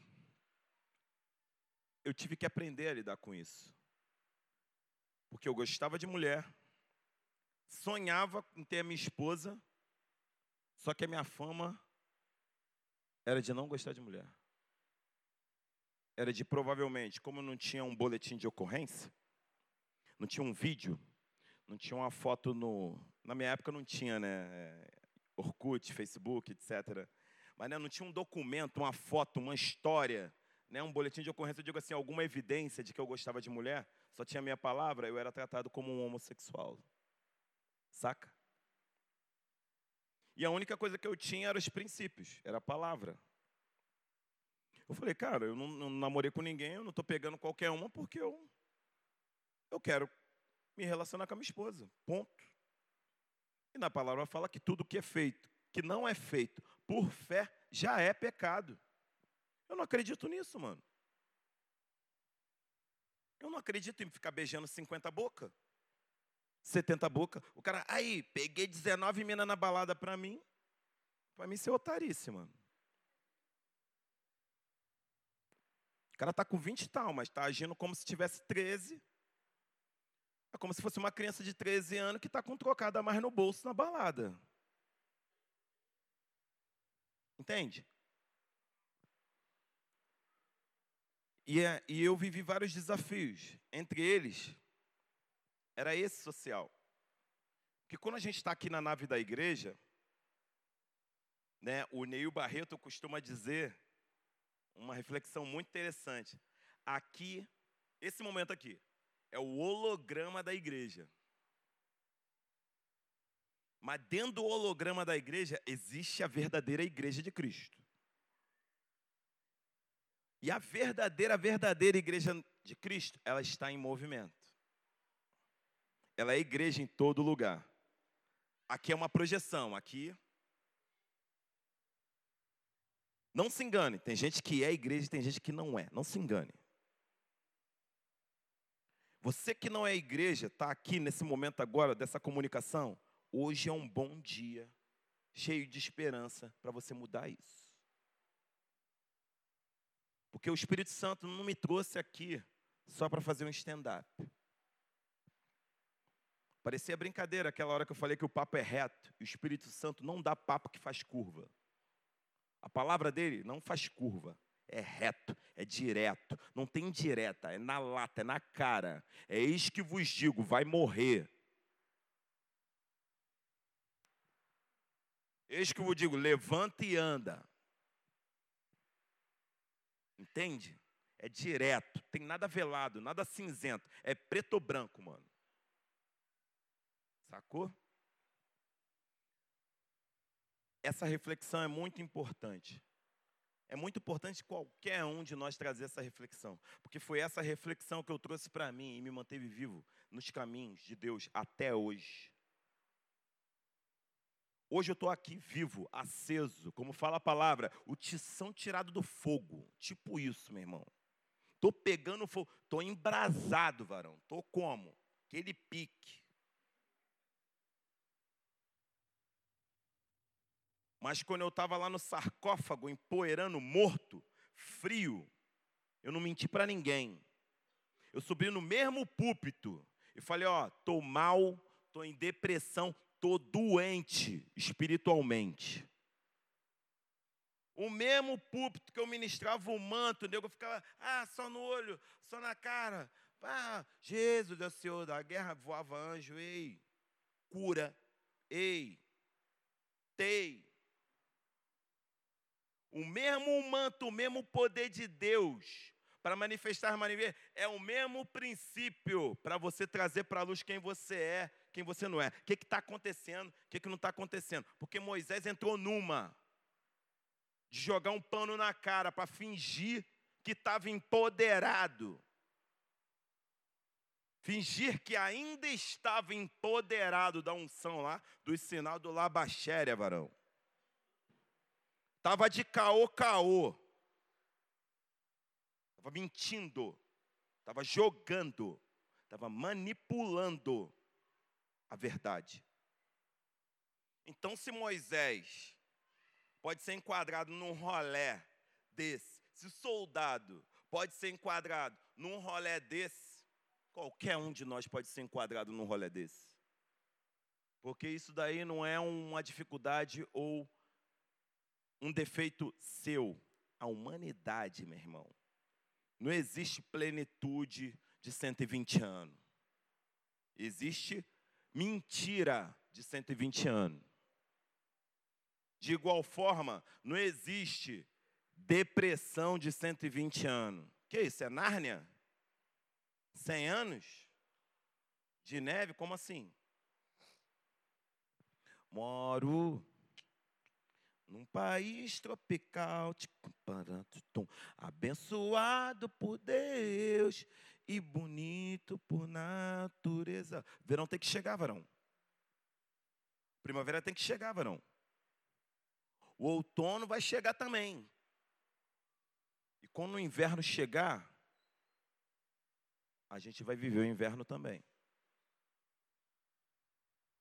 eu tive que aprender a lidar com isso. Porque eu gostava de mulher, sonhava em ter a minha esposa, só que a minha fama era de não gostar de mulher. era de provavelmente, como não tinha um boletim de ocorrência, não tinha um vídeo, não tinha uma foto no. Na minha época não tinha, né? É, Orkut, Facebook, etc. Mas né, não tinha um documento, uma foto, uma história, né, um boletim de ocorrência, eu digo assim, alguma evidência de que eu gostava de mulher, só tinha a minha palavra, eu era tratado como um homossexual. Saca? E a única coisa que eu tinha eram os princípios, era a palavra. Eu falei, cara, eu não, não namorei com ninguém, eu não estou pegando qualquer uma porque eu, eu quero me relacionar com a minha esposa. Ponto. E na palavra fala que tudo que é feito, que não é feito por fé, já é pecado. Eu não acredito nisso, mano. Eu não acredito em ficar beijando 50 boca. 70 boca. O cara, aí, peguei 19 minas na balada pra mim. Pra mim ser otarice, mano. O cara tá com 20 e tal, mas tá agindo como se tivesse 13. É como se fosse uma criança de 13 anos que tá com trocada mais no bolso na balada. Entende? E, é, e eu vivi vários desafios. Entre eles, era esse social. Que quando a gente está aqui na nave da igreja, né, o Neil Barreto costuma dizer uma reflexão muito interessante. Aqui, esse momento aqui, é o holograma da igreja. Mas dentro do holograma da igreja existe a verdadeira igreja de Cristo. E a verdadeira, verdadeira igreja de Cristo, ela está em movimento. Ela é igreja em todo lugar. Aqui é uma projeção, aqui Não se engane, tem gente que é igreja e tem gente que não é. Não se engane. Você que não é igreja, está aqui nesse momento agora dessa comunicação. Hoje é um bom dia, cheio de esperança para você mudar isso. Porque o Espírito Santo não me trouxe aqui só para fazer um stand-up. Parecia brincadeira aquela hora que eu falei que o papo é reto. E o Espírito Santo não dá papo que faz curva. A palavra dele não faz curva, é reto, é direto, não tem direta, é na lata, é na cara. É eis que vos digo, vai morrer. Eis que eu vos digo, levanta e anda. Entende? É direto, tem nada velado, nada cinzento, é preto ou branco, mano. Sacou? essa reflexão é muito importante. É muito importante qualquer um de nós trazer essa reflexão, porque foi essa reflexão que eu trouxe para mim e me manteve vivo nos caminhos de Deus até hoje. Hoje eu estou aqui vivo, aceso, como fala a palavra, o tição tirado do fogo, tipo isso, meu irmão. Estou pegando fogo, estou embrasado, varão. Estou como? Aquele pique. Mas quando eu estava lá no sarcófago, empoeirando, morto, frio, eu não menti para ninguém. Eu subi no mesmo púlpito e falei: Ó, tô mal, tô em depressão, tô doente espiritualmente. O mesmo púlpito que eu ministrava o manto, o nego ficava, ah, só no olho, só na cara. Ah, Jesus é o Senhor da guerra, voava anjo, ei, cura, ei, tei, o mesmo manto, o mesmo poder de Deus para manifestar é o mesmo princípio para você trazer para a luz quem você é, quem você não é. O que está acontecendo, o que, que não está acontecendo. Porque Moisés entrou numa de jogar um pano na cara para fingir que estava empoderado. Fingir que ainda estava empoderado da unção lá, do sinal do Labachéria, varão. Estava de caô, caô. Estava mentindo. Estava jogando. Estava manipulando a verdade. Então, se Moisés pode ser enquadrado num rolé desse, se soldado pode ser enquadrado num rolé desse, qualquer um de nós pode ser enquadrado num rolé desse. Porque isso daí não é uma dificuldade ou um defeito seu. A humanidade, meu irmão, Não existe plenitude de 120 anos. Existe mentira de 120 anos. De igual forma, não existe depressão de 120 anos. Que isso? É Nárnia? 100 anos? De neve? Como assim? Moro num país tropical, abençoado por Deus e bonito por natureza. Verão tem que chegar, varão. Primavera tem que chegar, varão. O outono vai chegar também. E quando o inverno chegar, a gente vai viver o inverno também.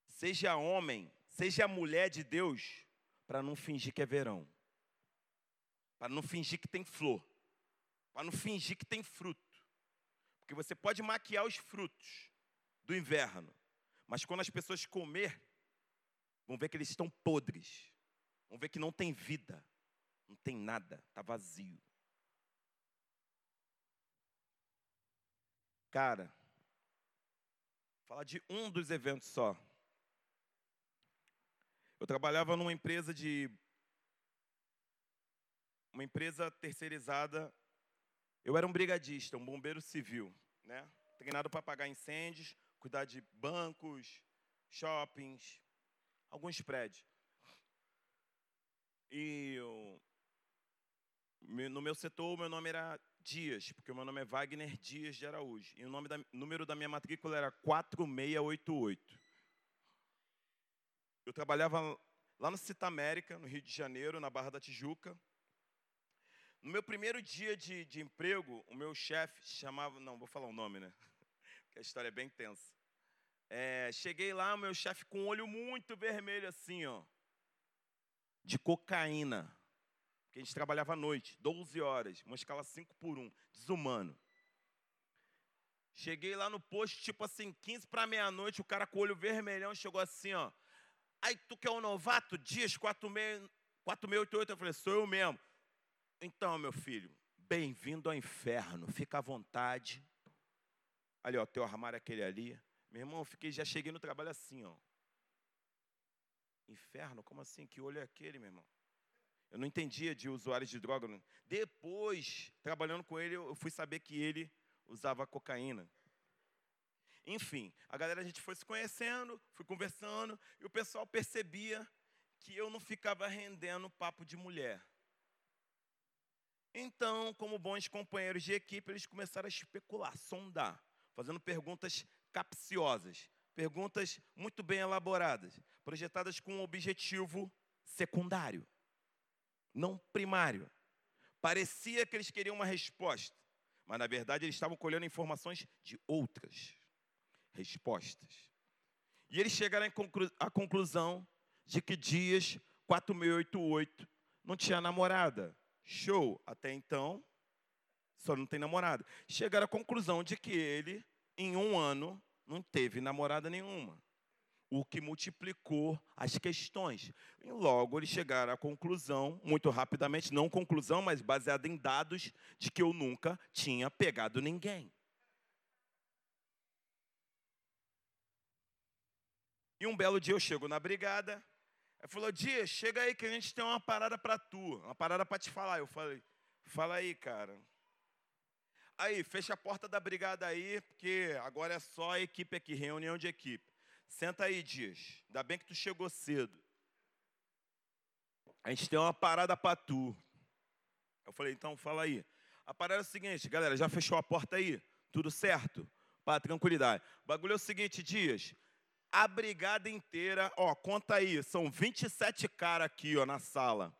Seja homem, seja mulher de Deus, para não fingir que é verão, para não fingir que tem flor, para não fingir que tem fruto. Porque você pode maquiar os frutos do inverno, mas quando as pessoas comer, vão ver que eles estão podres, vão ver que não tem vida, não tem nada, está vazio. Cara, falar de um dos eventos só. Eu trabalhava numa empresa de. Uma empresa terceirizada. Eu era um brigadista, um bombeiro civil, né? Treinado para apagar incêndios, cuidar de bancos, shoppings, alguns prédios. E eu, no meu setor, o meu nome era Dias, porque o meu nome é Wagner Dias de Araújo. E o nome da, número da minha matrícula era 4688. Eu trabalhava lá no Cita América, no Rio de Janeiro, na Barra da Tijuca. No meu primeiro dia de, de emprego, o meu chefe chamava. Não, vou falar o nome, né? Porque a história é bem tensa. É, cheguei lá, o meu chefe com um olho muito vermelho, assim, ó. De cocaína. Porque a gente trabalhava à noite, 12 horas, uma escala 5 por 1, desumano. Cheguei lá no posto, tipo assim, 15 para meia-noite, o cara com o olho vermelhão chegou assim, ó. Aí tu que é um novato, dias 4688, eu falei, sou eu mesmo. Então, meu filho, bem-vindo ao inferno, fica à vontade. Ali, ó, teu armário é aquele ali. Meu irmão, fiquei, já cheguei no trabalho assim, ó. Inferno? Como assim? Que olho é aquele, meu irmão? Eu não entendia de usuários de droga. Depois, trabalhando com ele, eu fui saber que ele usava cocaína. Enfim, a galera, a gente foi se conhecendo, fui conversando, e o pessoal percebia que eu não ficava rendendo papo de mulher. Então, como bons companheiros de equipe, eles começaram a especular, sondar, fazendo perguntas capciosas, perguntas muito bem elaboradas, projetadas com um objetivo secundário, não primário. Parecia que eles queriam uma resposta, mas na verdade eles estavam colhendo informações de outras respostas. E eles chegaram à conclusão de que Dias 4088 não tinha namorada. Show! Até então, só não tem namorada. Chegaram à conclusão de que ele, em um ano, não teve namorada nenhuma. O que multiplicou as questões. E logo eles chegaram à conclusão, muito rapidamente, não conclusão, mas baseada em dados, de que eu nunca tinha pegado ninguém. E um belo dia eu chego na brigada, ele falou, Dia, chega aí que a gente tem uma parada para tu, uma parada para te falar. Eu falei, fala aí, cara. Aí, fecha a porta da brigada aí, porque agora é só a equipe aqui, reunião de equipe. Senta aí, Dias. Ainda bem que tu chegou cedo. A gente tem uma parada para tu. Eu falei, então fala aí. A parada é o seguinte, galera, já fechou a porta aí? Tudo certo? Para tranquilidade. O bagulho é o seguinte, Dias a brigada inteira, ó, conta aí, são 27 caras aqui, ó, na sala.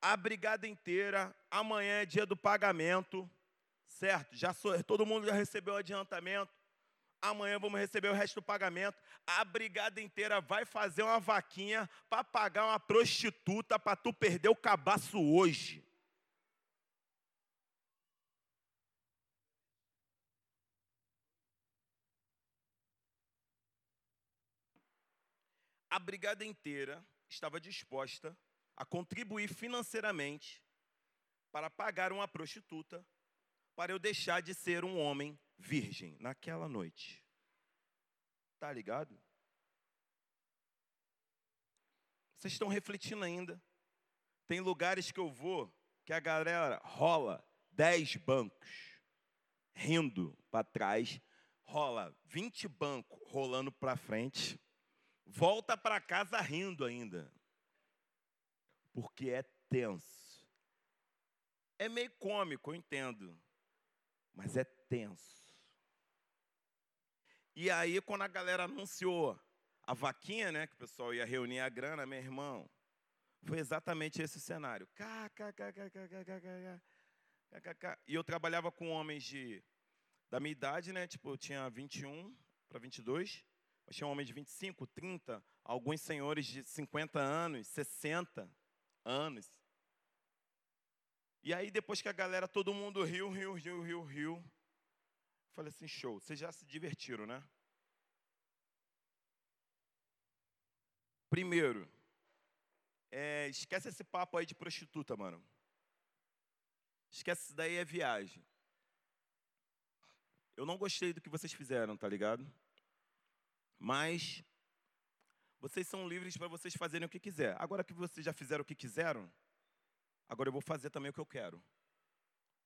A brigada inteira, amanhã é dia do pagamento, certo? Já sou, todo mundo já recebeu o adiantamento. Amanhã vamos receber o resto do pagamento. A brigada inteira vai fazer uma vaquinha para pagar uma prostituta para tu perder o cabaço hoje. A brigada inteira estava disposta a contribuir financeiramente para pagar uma prostituta para eu deixar de ser um homem virgem naquela noite. Tá ligado? Vocês estão refletindo ainda? Tem lugares que eu vou que a galera rola dez bancos rindo para trás, rola 20 bancos rolando para frente, volta para casa rindo ainda. Porque é tenso. É meio cômico, eu entendo. Mas é tenso. E aí, quando a galera anunciou a vaquinha, né, que o pessoal ia reunir a grana, meu irmão, foi exatamente esse cenário. E eu trabalhava com homens de da minha idade, né? Tipo, eu tinha 21 para 22, mas tinha homens de 25, 30, alguns senhores de 50 anos, 60 anos. E aí, depois que a galera, todo mundo riu, riu, riu, riu, riu, falei assim: show, vocês já se divertiram, né? Primeiro, é, esquece esse papo aí de prostituta, mano. Esquece isso daí, é viagem. Eu não gostei do que vocês fizeram, tá ligado? Mas vocês são livres para vocês fazerem o que quiser. Agora que vocês já fizeram o que quiseram, agora eu vou fazer também o que eu quero.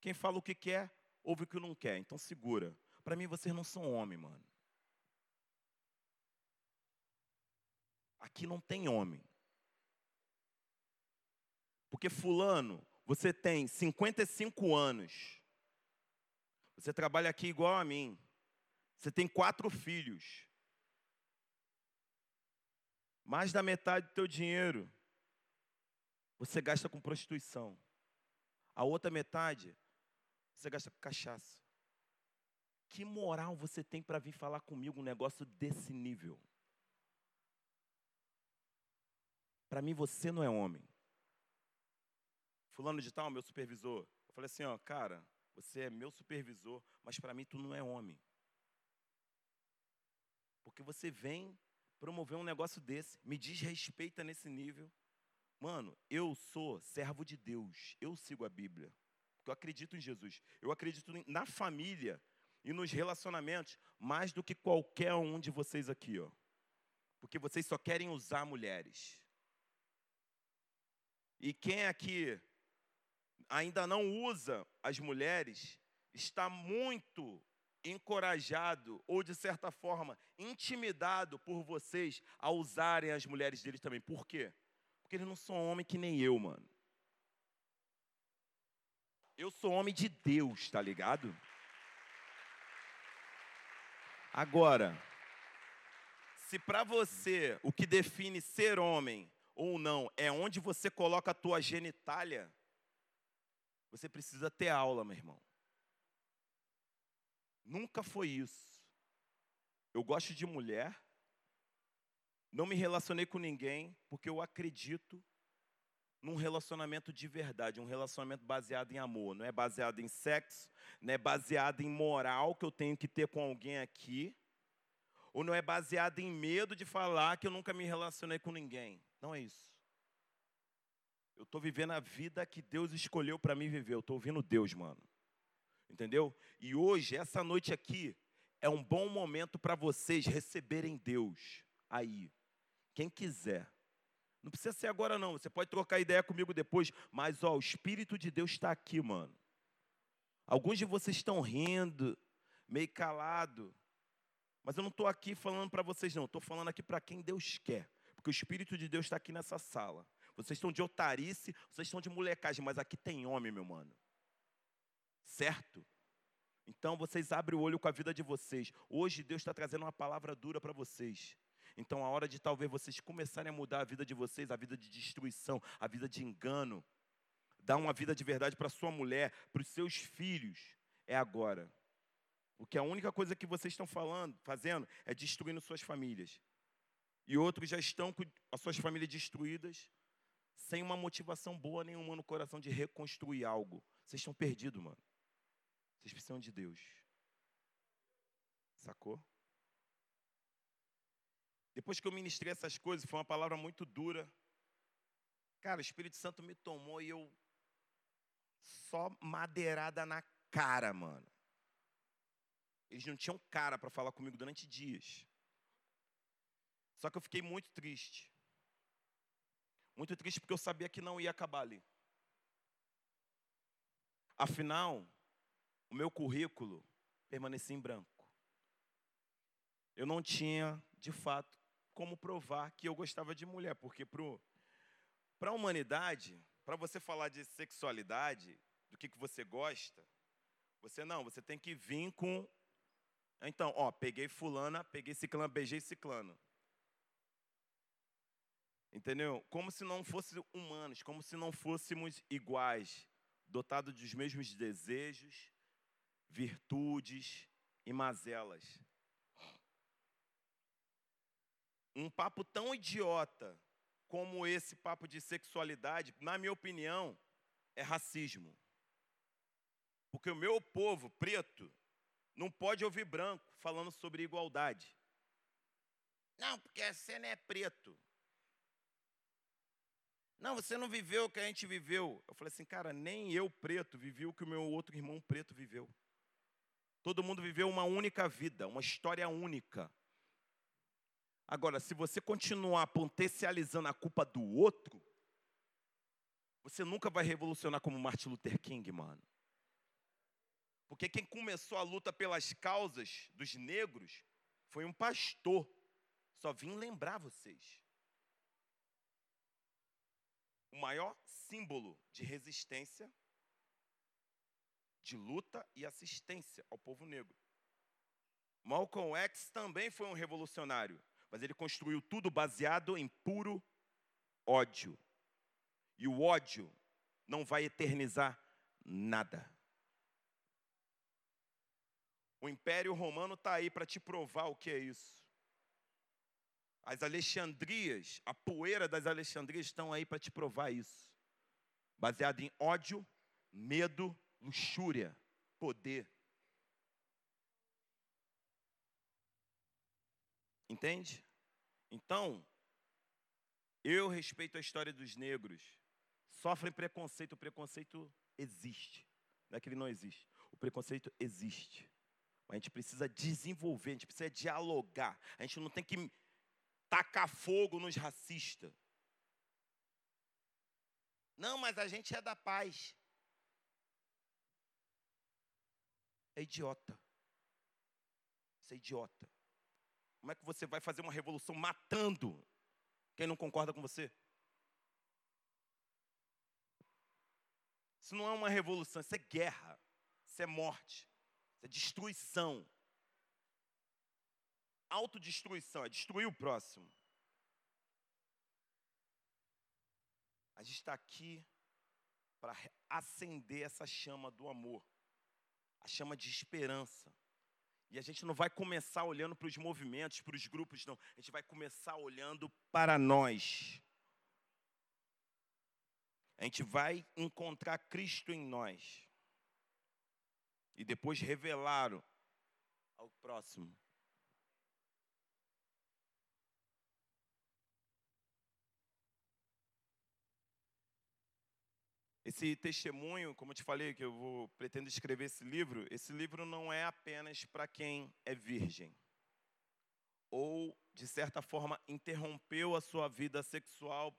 Quem fala o que quer, ouve o que não quer. Então segura. Para mim vocês não são homem, mano. Aqui não tem homem. Porque fulano, você tem 55 anos. Você trabalha aqui igual a mim. Você tem quatro filhos. Mais da metade do teu dinheiro você gasta com prostituição. A outra metade você gasta com cachaça. Que moral você tem para vir falar comigo um negócio desse nível? Para mim você não é homem. Fulano de tal, meu supervisor. Eu falei assim, ó, cara, você é meu supervisor, mas para mim tu não é homem. Porque você vem promover um negócio desse, me desrespeita nesse nível. Mano, eu sou servo de Deus, eu sigo a Bíblia, porque eu acredito em Jesus, eu acredito na família e nos relacionamentos mais do que qualquer um de vocês aqui, ó. Porque vocês só querem usar mulheres. E quem aqui ainda não usa as mulheres, está muito encorajado ou de certa forma intimidado por vocês a usarem as mulheres deles também. Por quê? Porque eles não são homem que nem eu, mano. Eu sou homem de Deus, tá ligado? Agora, se para você o que define ser homem ou não é onde você coloca a tua genitália, você precisa ter aula, meu irmão. Nunca foi isso. Eu gosto de mulher, não me relacionei com ninguém, porque eu acredito num relacionamento de verdade, um relacionamento baseado em amor, não é baseado em sexo, não é baseado em moral que eu tenho que ter com alguém aqui, ou não é baseado em medo de falar que eu nunca me relacionei com ninguém. Não é isso. Eu estou vivendo a vida que Deus escolheu para mim viver. Eu estou ouvindo Deus, mano. Entendeu? E hoje, essa noite aqui, é um bom momento para vocês receberem Deus aí. Quem quiser. Não precisa ser agora, não. Você pode trocar ideia comigo depois. Mas, ó, o Espírito de Deus está aqui, mano. Alguns de vocês estão rindo, meio calado. Mas eu não estou aqui falando para vocês, não. Estou falando aqui para quem Deus quer. Porque o Espírito de Deus está aqui nessa sala. Vocês estão de otarice, vocês estão de molecagem, mas aqui tem homem, meu mano. Certo? Então vocês abrem o olho com a vida de vocês. Hoje Deus está trazendo uma palavra dura para vocês. Então a hora de talvez vocês começarem a mudar a vida de vocês, a vida de destruição, a vida de engano, dar uma vida de verdade para sua mulher, para os seus filhos, é agora. Porque a única coisa que vocês estão falando, fazendo, é destruindo suas famílias. E outros já estão com as suas famílias destruídas, sem uma motivação boa nenhuma no coração de reconstruir algo. Vocês estão perdidos, mano. Vocês precisam de Deus. Sacou? Depois que eu ministrei essas coisas, foi uma palavra muito dura. Cara, o Espírito Santo me tomou e eu só madeirada na cara, mano. Eles não tinham cara para falar comigo durante dias. Só que eu fiquei muito triste. Muito triste porque eu sabia que não ia acabar ali. Afinal, o meu currículo permanecia em branco. Eu não tinha, de fato, como provar que eu gostava de mulher, porque para a humanidade, para você falar de sexualidade, do que, que você gosta, você não, você tem que vir com. Então, ó, peguei fulana, peguei ciclano, beijei ciclano. Entendeu? Como se não fossem humanos, como se não fôssemos iguais, dotados dos mesmos desejos, virtudes e mazelas. Um papo tão idiota como esse papo de sexualidade, na minha opinião, é racismo. Porque o meu povo preto não pode ouvir branco falando sobre igualdade. Não, porque você não é preto. Não, você não viveu o que a gente viveu. Eu falei assim, cara, nem eu preto vivi o que o meu outro irmão preto viveu. Todo mundo viveu uma única vida, uma história única. Agora, se você continuar potencializando a culpa do outro, você nunca vai revolucionar como Martin Luther King, mano. Porque quem começou a luta pelas causas dos negros foi um pastor. Só vim lembrar vocês o maior símbolo de resistência, de luta e assistência ao povo negro. Malcolm X também foi um revolucionário, mas ele construiu tudo baseado em puro ódio. E o ódio não vai eternizar nada. O Império Romano está aí para te provar o que é isso. As Alexandrias, a poeira das Alexandrias estão aí para te provar isso. Baseado em ódio, medo, luxúria, poder. Entende? Então, eu respeito a história dos negros. Sofrem preconceito, o preconceito existe. Não é que ele não existe. O preconceito existe. A gente precisa desenvolver, a gente precisa dialogar. A gente não tem que tacar fogo nos racistas. Não, mas a gente é da paz. É idiota. Isso é idiota. Como é que você vai fazer uma revolução matando quem não concorda com você? Isso não é uma revolução, isso é guerra, isso é morte, isso é destruição autodestruição, é destruir o próximo. A gente está aqui para acender essa chama do amor, a chama de esperança. E a gente não vai começar olhando para os movimentos, para os grupos, não. A gente vai começar olhando para nós. A gente vai encontrar Cristo em nós. E depois revelar ao próximo. Esse testemunho, como eu te falei, que eu vou, pretendo escrever esse livro, esse livro não é apenas para quem é virgem. Ou, de certa forma, interrompeu a sua vida sexual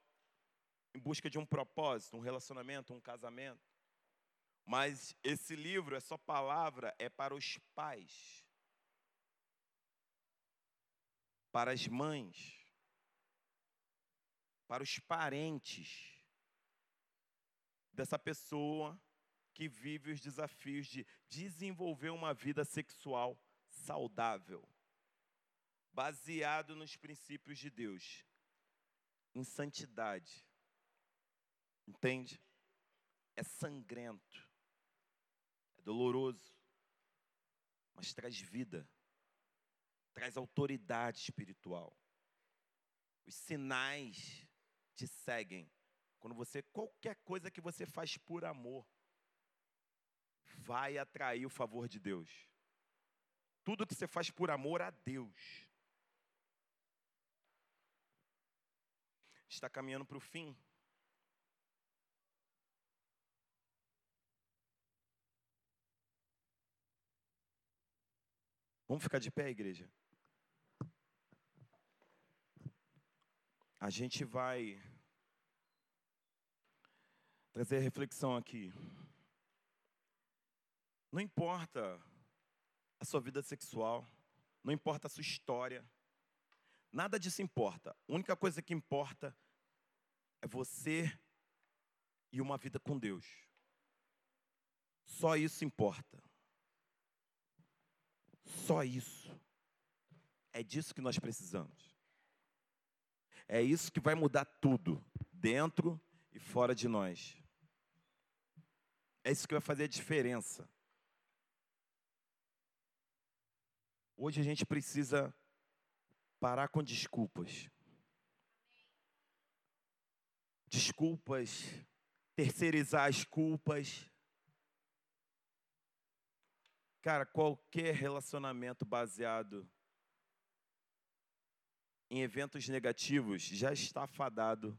em busca de um propósito, um relacionamento, um casamento. Mas esse livro, essa palavra, é para os pais, para as mães, para os parentes dessa pessoa que vive os desafios de desenvolver uma vida sexual saudável, baseado nos princípios de Deus, em santidade. Entende? É sangrento, é doloroso, mas traz vida, traz autoridade espiritual. Os sinais te seguem quando você, qualquer coisa que você faz por amor, vai atrair o favor de Deus. Tudo que você faz por amor a Deus. Está caminhando para o fim. Vamos ficar de pé, igreja? A gente vai trazer reflexão aqui. Não importa a sua vida sexual, não importa a sua história, nada disso importa. A única coisa que importa é você e uma vida com Deus. Só isso importa. Só isso. É disso que nós precisamos. É isso que vai mudar tudo, dentro e fora de nós. É isso que vai fazer a diferença. Hoje a gente precisa parar com desculpas. Desculpas, terceirizar as culpas. Cara, qualquer relacionamento baseado em eventos negativos já está fadado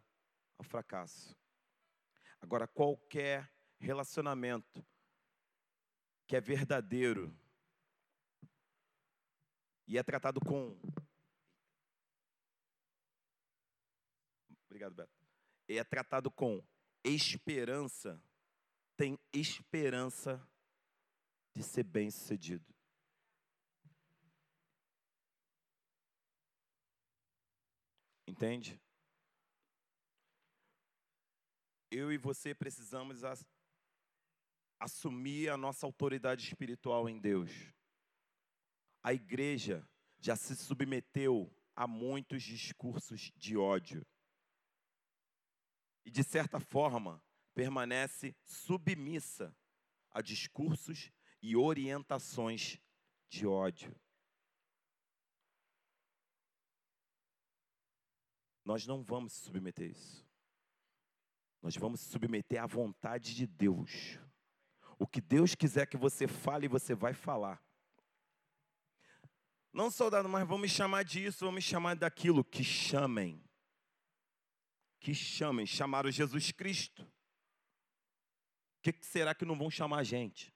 ao fracasso. Agora, qualquer relacionamento que é verdadeiro e é tratado com. Obrigado, Beto. E é tratado com esperança, tem esperança de ser bem sucedido. Entende? Eu e você precisamos assumir a nossa autoridade espiritual em Deus. A igreja já se submeteu a muitos discursos de ódio. E, de certa forma, permanece submissa a discursos e orientações de ódio. Nós não vamos submeter a isso. Nós vamos submeter à vontade de Deus. O que Deus quiser que você fale, você vai falar. Não soldado, mas vamos chamar disso, vamos chamar daquilo. Que chamem. Que chamem. Chamaram Jesus Cristo. O que será que não vão chamar a gente?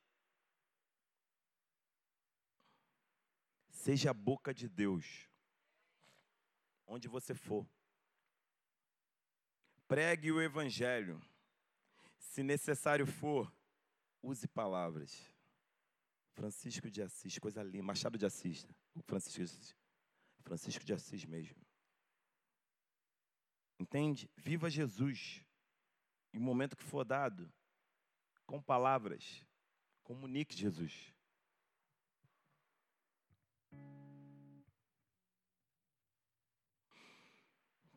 Seja a boca de Deus. Onde você for. Pregue o Evangelho. Se necessário for, use palavras. Francisco de Assis, coisa linda. Machado de Assis. Né? Francisco de Assis. Francisco de Assis mesmo. Entende? Viva Jesus. E o momento que for dado, com palavras, comunique Jesus.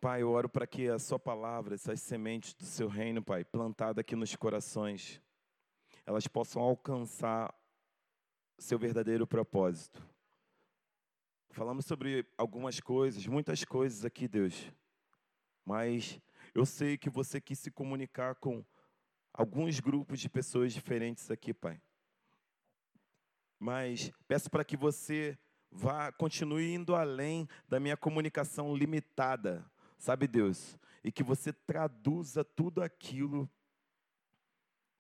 Pai, eu oro para que a Sua palavra, essas sementes do Seu reino, Pai, plantada aqui nos corações, elas possam alcançar seu verdadeiro propósito. Falamos sobre algumas coisas, muitas coisas aqui, Deus, mas eu sei que você quis se comunicar com alguns grupos de pessoas diferentes aqui, Pai. Mas peço para que você vá, continue indo além da minha comunicação limitada sabe, Deus? E que você traduza tudo aquilo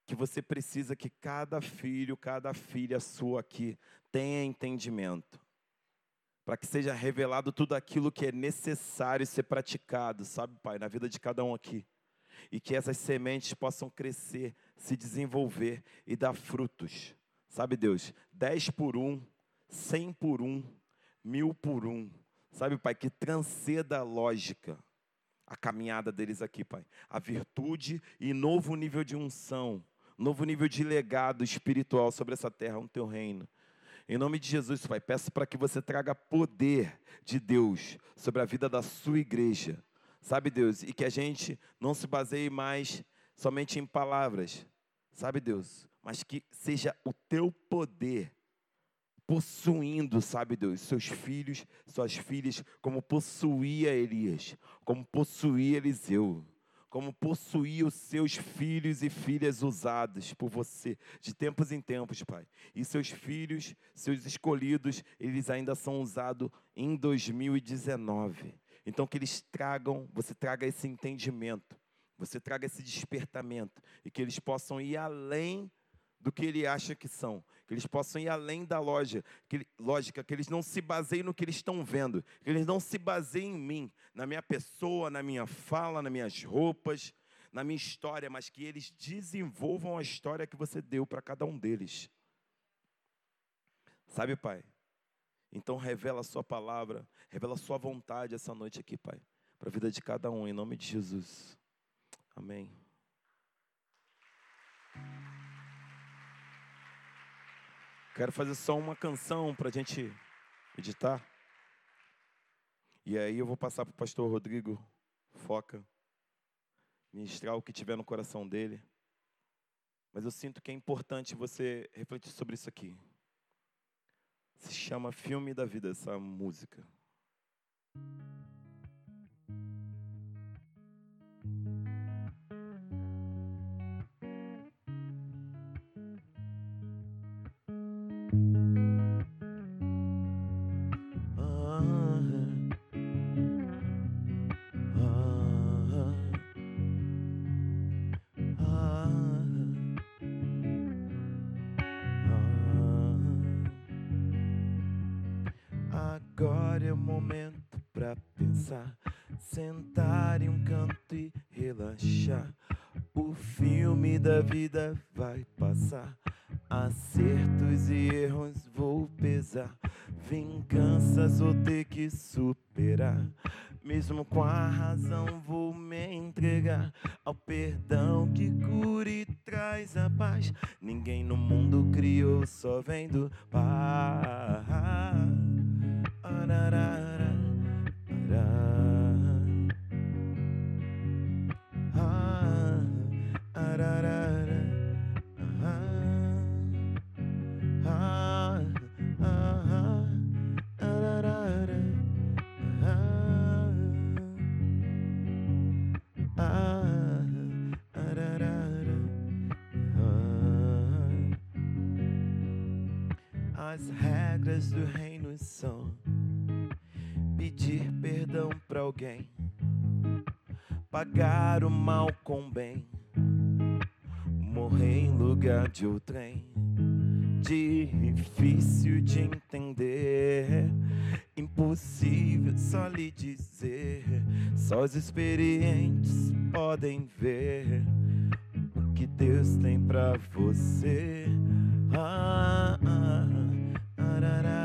que você precisa que cada filho, cada filha sua aqui tenha entendimento. Para que seja revelado tudo aquilo que é necessário ser praticado, sabe, Pai, na vida de cada um aqui. E que essas sementes possam crescer, se desenvolver e dar frutos. Sabe, Deus? Dez por um, cem por um, mil por um. Sabe, Pai, que transceda a lógica a caminhada deles aqui, Pai. A virtude e novo nível de unção, novo nível de legado espiritual sobre essa terra, no teu reino. Em nome de Jesus, Pai, peço para que você traga poder de Deus sobre a vida da sua igreja. Sabe, Deus? E que a gente não se baseie mais somente em palavras. Sabe, Deus? Mas que seja o teu poder possuindo, sabe Deus, seus filhos, suas filhas, como possuía Elias, como possuía Eliseu, como possuía os seus filhos e filhas usados por você, de tempos em tempos, Pai. E seus filhos, seus escolhidos, eles ainda são usados em 2019. Então que eles tragam, você traga esse entendimento, você traga esse despertamento e que eles possam ir além do que ele acha que são, que eles possam ir além da loja, que, lógica, que eles não se baseiem no que eles estão vendo, que eles não se baseiem em mim, na minha pessoa, na minha fala, nas minhas roupas, na minha história, mas que eles desenvolvam a história que você deu para cada um deles. Sabe, Pai? Então revela a sua palavra, revela a sua vontade essa noite aqui, Pai, para a vida de cada um, em nome de Jesus. Amém. Quero fazer só uma canção para a gente editar. E aí eu vou passar para o pastor Rodrigo Foca ministrar o que tiver no coração dele. Mas eu sinto que é importante você refletir sobre isso aqui. Se chama Filme da Vida essa música. Sentar em um canto e relaxar. O filme da vida vai passar. Acertos e erros vou pesar. Vinganças vou ter que superar. Mesmo com a razão, vou me entregar ao perdão que cura e traz a paz. Ninguém no mundo criou só vendo paz. Ararara, As regras do reino são pedir perdão para alguém, pagar o mal com bem, morrer em lugar de outrem. Difícil de entender, impossível só lhe dizer. Só os experientes podem ver o que Deus tem para você. Ah, ah, da da da.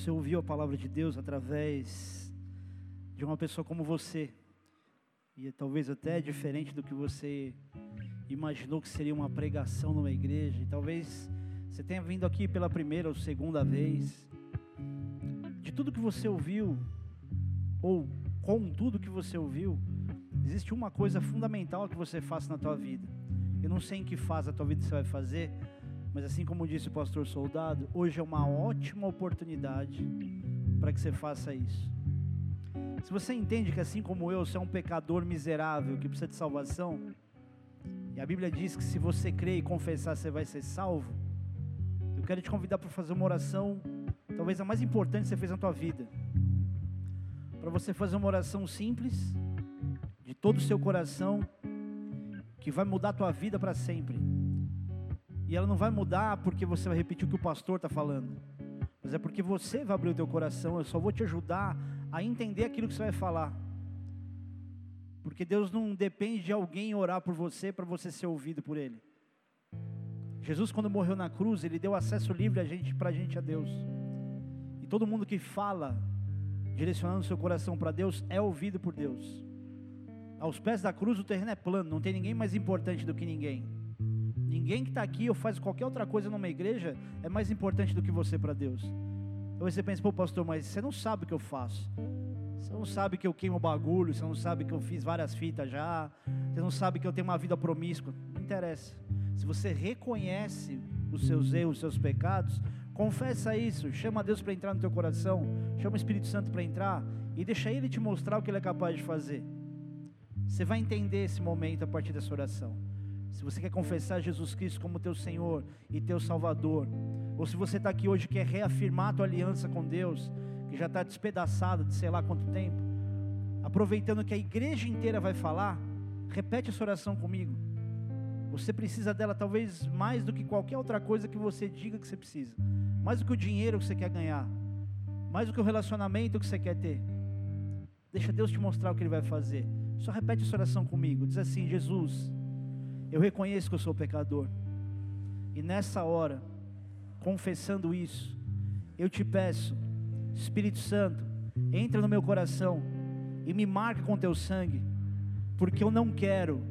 Você ouviu a palavra de Deus através de uma pessoa como você. E é talvez até diferente do que você imaginou que seria uma pregação numa igreja. E talvez você tenha vindo aqui pela primeira ou segunda vez. De tudo que você ouviu, ou com tudo que você ouviu, existe uma coisa fundamental que você faça na tua vida. Eu não sei em que fase a tua vida você vai fazer, mas assim como disse o pastor Soldado, hoje é uma ótima oportunidade para que você faça isso. Se você entende que assim como eu, você é um pecador miserável que precisa de salvação, e a Bíblia diz que se você crer e confessar, você vai ser salvo, eu quero te convidar para fazer uma oração, talvez a mais importante que você fez na tua vida. Para você fazer uma oração simples, de todo o seu coração, que vai mudar a tua vida para sempre. E ela não vai mudar porque você vai repetir o que o pastor está falando. Mas é porque você vai abrir o teu coração. Eu só vou te ajudar a entender aquilo que você vai falar. Porque Deus não depende de alguém orar por você para você ser ouvido por Ele. Jesus, quando morreu na cruz, Ele deu acesso livre a gente, para a gente a Deus. todo mundo que fala, direcionando seu coração para Deus, é ouvido por Deus. Aos pés da cruz o terreno é plano, não tem ninguém mais importante do que ninguém. Ninguém que está aqui ou faz qualquer outra coisa numa igreja é mais importante do que você para Deus. Aí você pensa, pô, pastor, mas você não sabe o que eu faço. Você não sabe que eu queimo bagulho, você não sabe que eu fiz várias fitas já, você não sabe que eu tenho uma vida promíscua. Não interessa. Se você reconhece os seus erros, os seus pecados, confessa isso, chama Deus para entrar no teu coração, chama o Espírito Santo para entrar e deixa Ele te mostrar o que Ele é capaz de fazer. Você vai entender esse momento a partir dessa oração. Se você quer confessar Jesus Cristo como teu Senhor e teu Salvador, ou se você está aqui hoje e quer reafirmar a tua aliança com Deus, que já está despedaçada de sei lá quanto tempo, aproveitando que a igreja inteira vai falar, repete essa oração comigo. Você precisa dela talvez mais do que qualquer outra coisa que você diga que você precisa, mais do que o dinheiro que você quer ganhar, mais do que o relacionamento que você quer ter. Deixa Deus te mostrar o que Ele vai fazer. Só repete essa oração comigo. Diz assim: Jesus, eu reconheço que eu sou pecador, e nessa hora, confessando isso, eu te peço Espírito Santo, entra no meu coração e me marca com teu sangue, porque eu não quero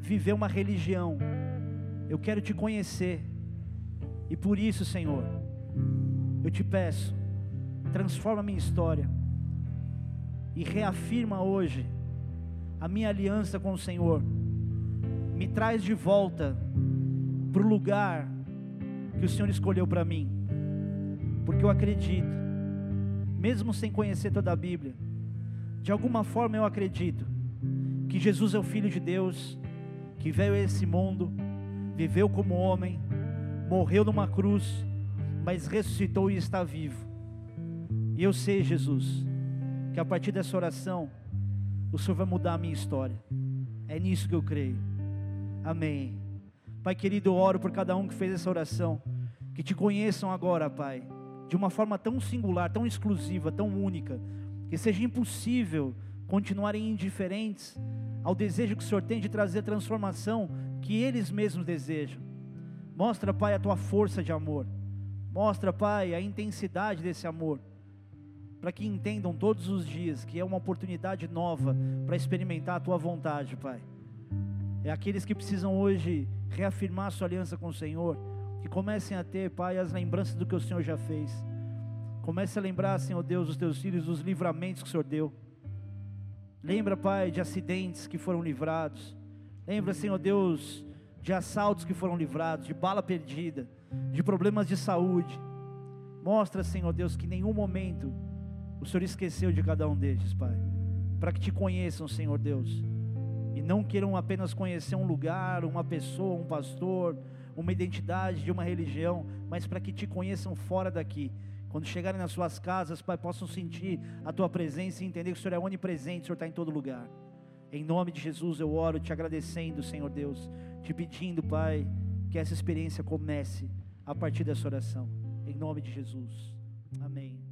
viver uma religião, eu quero te conhecer, e por isso, Senhor, eu te peço, transforma a minha história e reafirma hoje a minha aliança com o Senhor, me traz de volta para o lugar que o Senhor escolheu para mim, porque eu acredito mesmo sem conhecer toda a Bíblia, de alguma forma eu acredito que Jesus é o Filho de Deus, que veio a esse mundo, viveu como homem, morreu numa cruz, mas ressuscitou e está vivo. E eu sei, Jesus, que a partir dessa oração, o Senhor vai mudar a minha história. É nisso que eu creio. Amém. Pai querido, eu oro por cada um que fez essa oração. Que te conheçam agora, Pai de uma forma tão singular, tão exclusiva, tão única, que seja impossível continuarem indiferentes ao desejo que o Senhor tem de trazer transformação que eles mesmos desejam. Mostra, Pai, a tua força de amor. Mostra, Pai, a intensidade desse amor. Para que entendam todos os dias que é uma oportunidade nova para experimentar a tua vontade, Pai. É aqueles que precisam hoje reafirmar sua aliança com o Senhor que comecem a ter, Pai, as lembranças do que o Senhor já fez. Comece a lembrar, Senhor Deus, os teus filhos, dos livramentos que o Senhor deu. Lembra, Pai, de acidentes que foram livrados. Lembra, Senhor Deus, de assaltos que foram livrados, de bala perdida, de problemas de saúde. Mostra, Senhor Deus, que em nenhum momento o Senhor esqueceu de cada um deles, Pai. Para que te conheçam, Senhor Deus. E não queiram apenas conhecer um lugar, uma pessoa, um pastor, uma identidade de uma religião, mas para que te conheçam fora daqui. Quando chegarem nas suas casas, Pai, possam sentir a tua presença e entender que o Senhor é onipresente, o Senhor está em todo lugar. Em nome de Jesus eu oro te agradecendo, Senhor Deus, te pedindo, Pai, que essa experiência comece a partir dessa oração. Em nome de Jesus. Amém.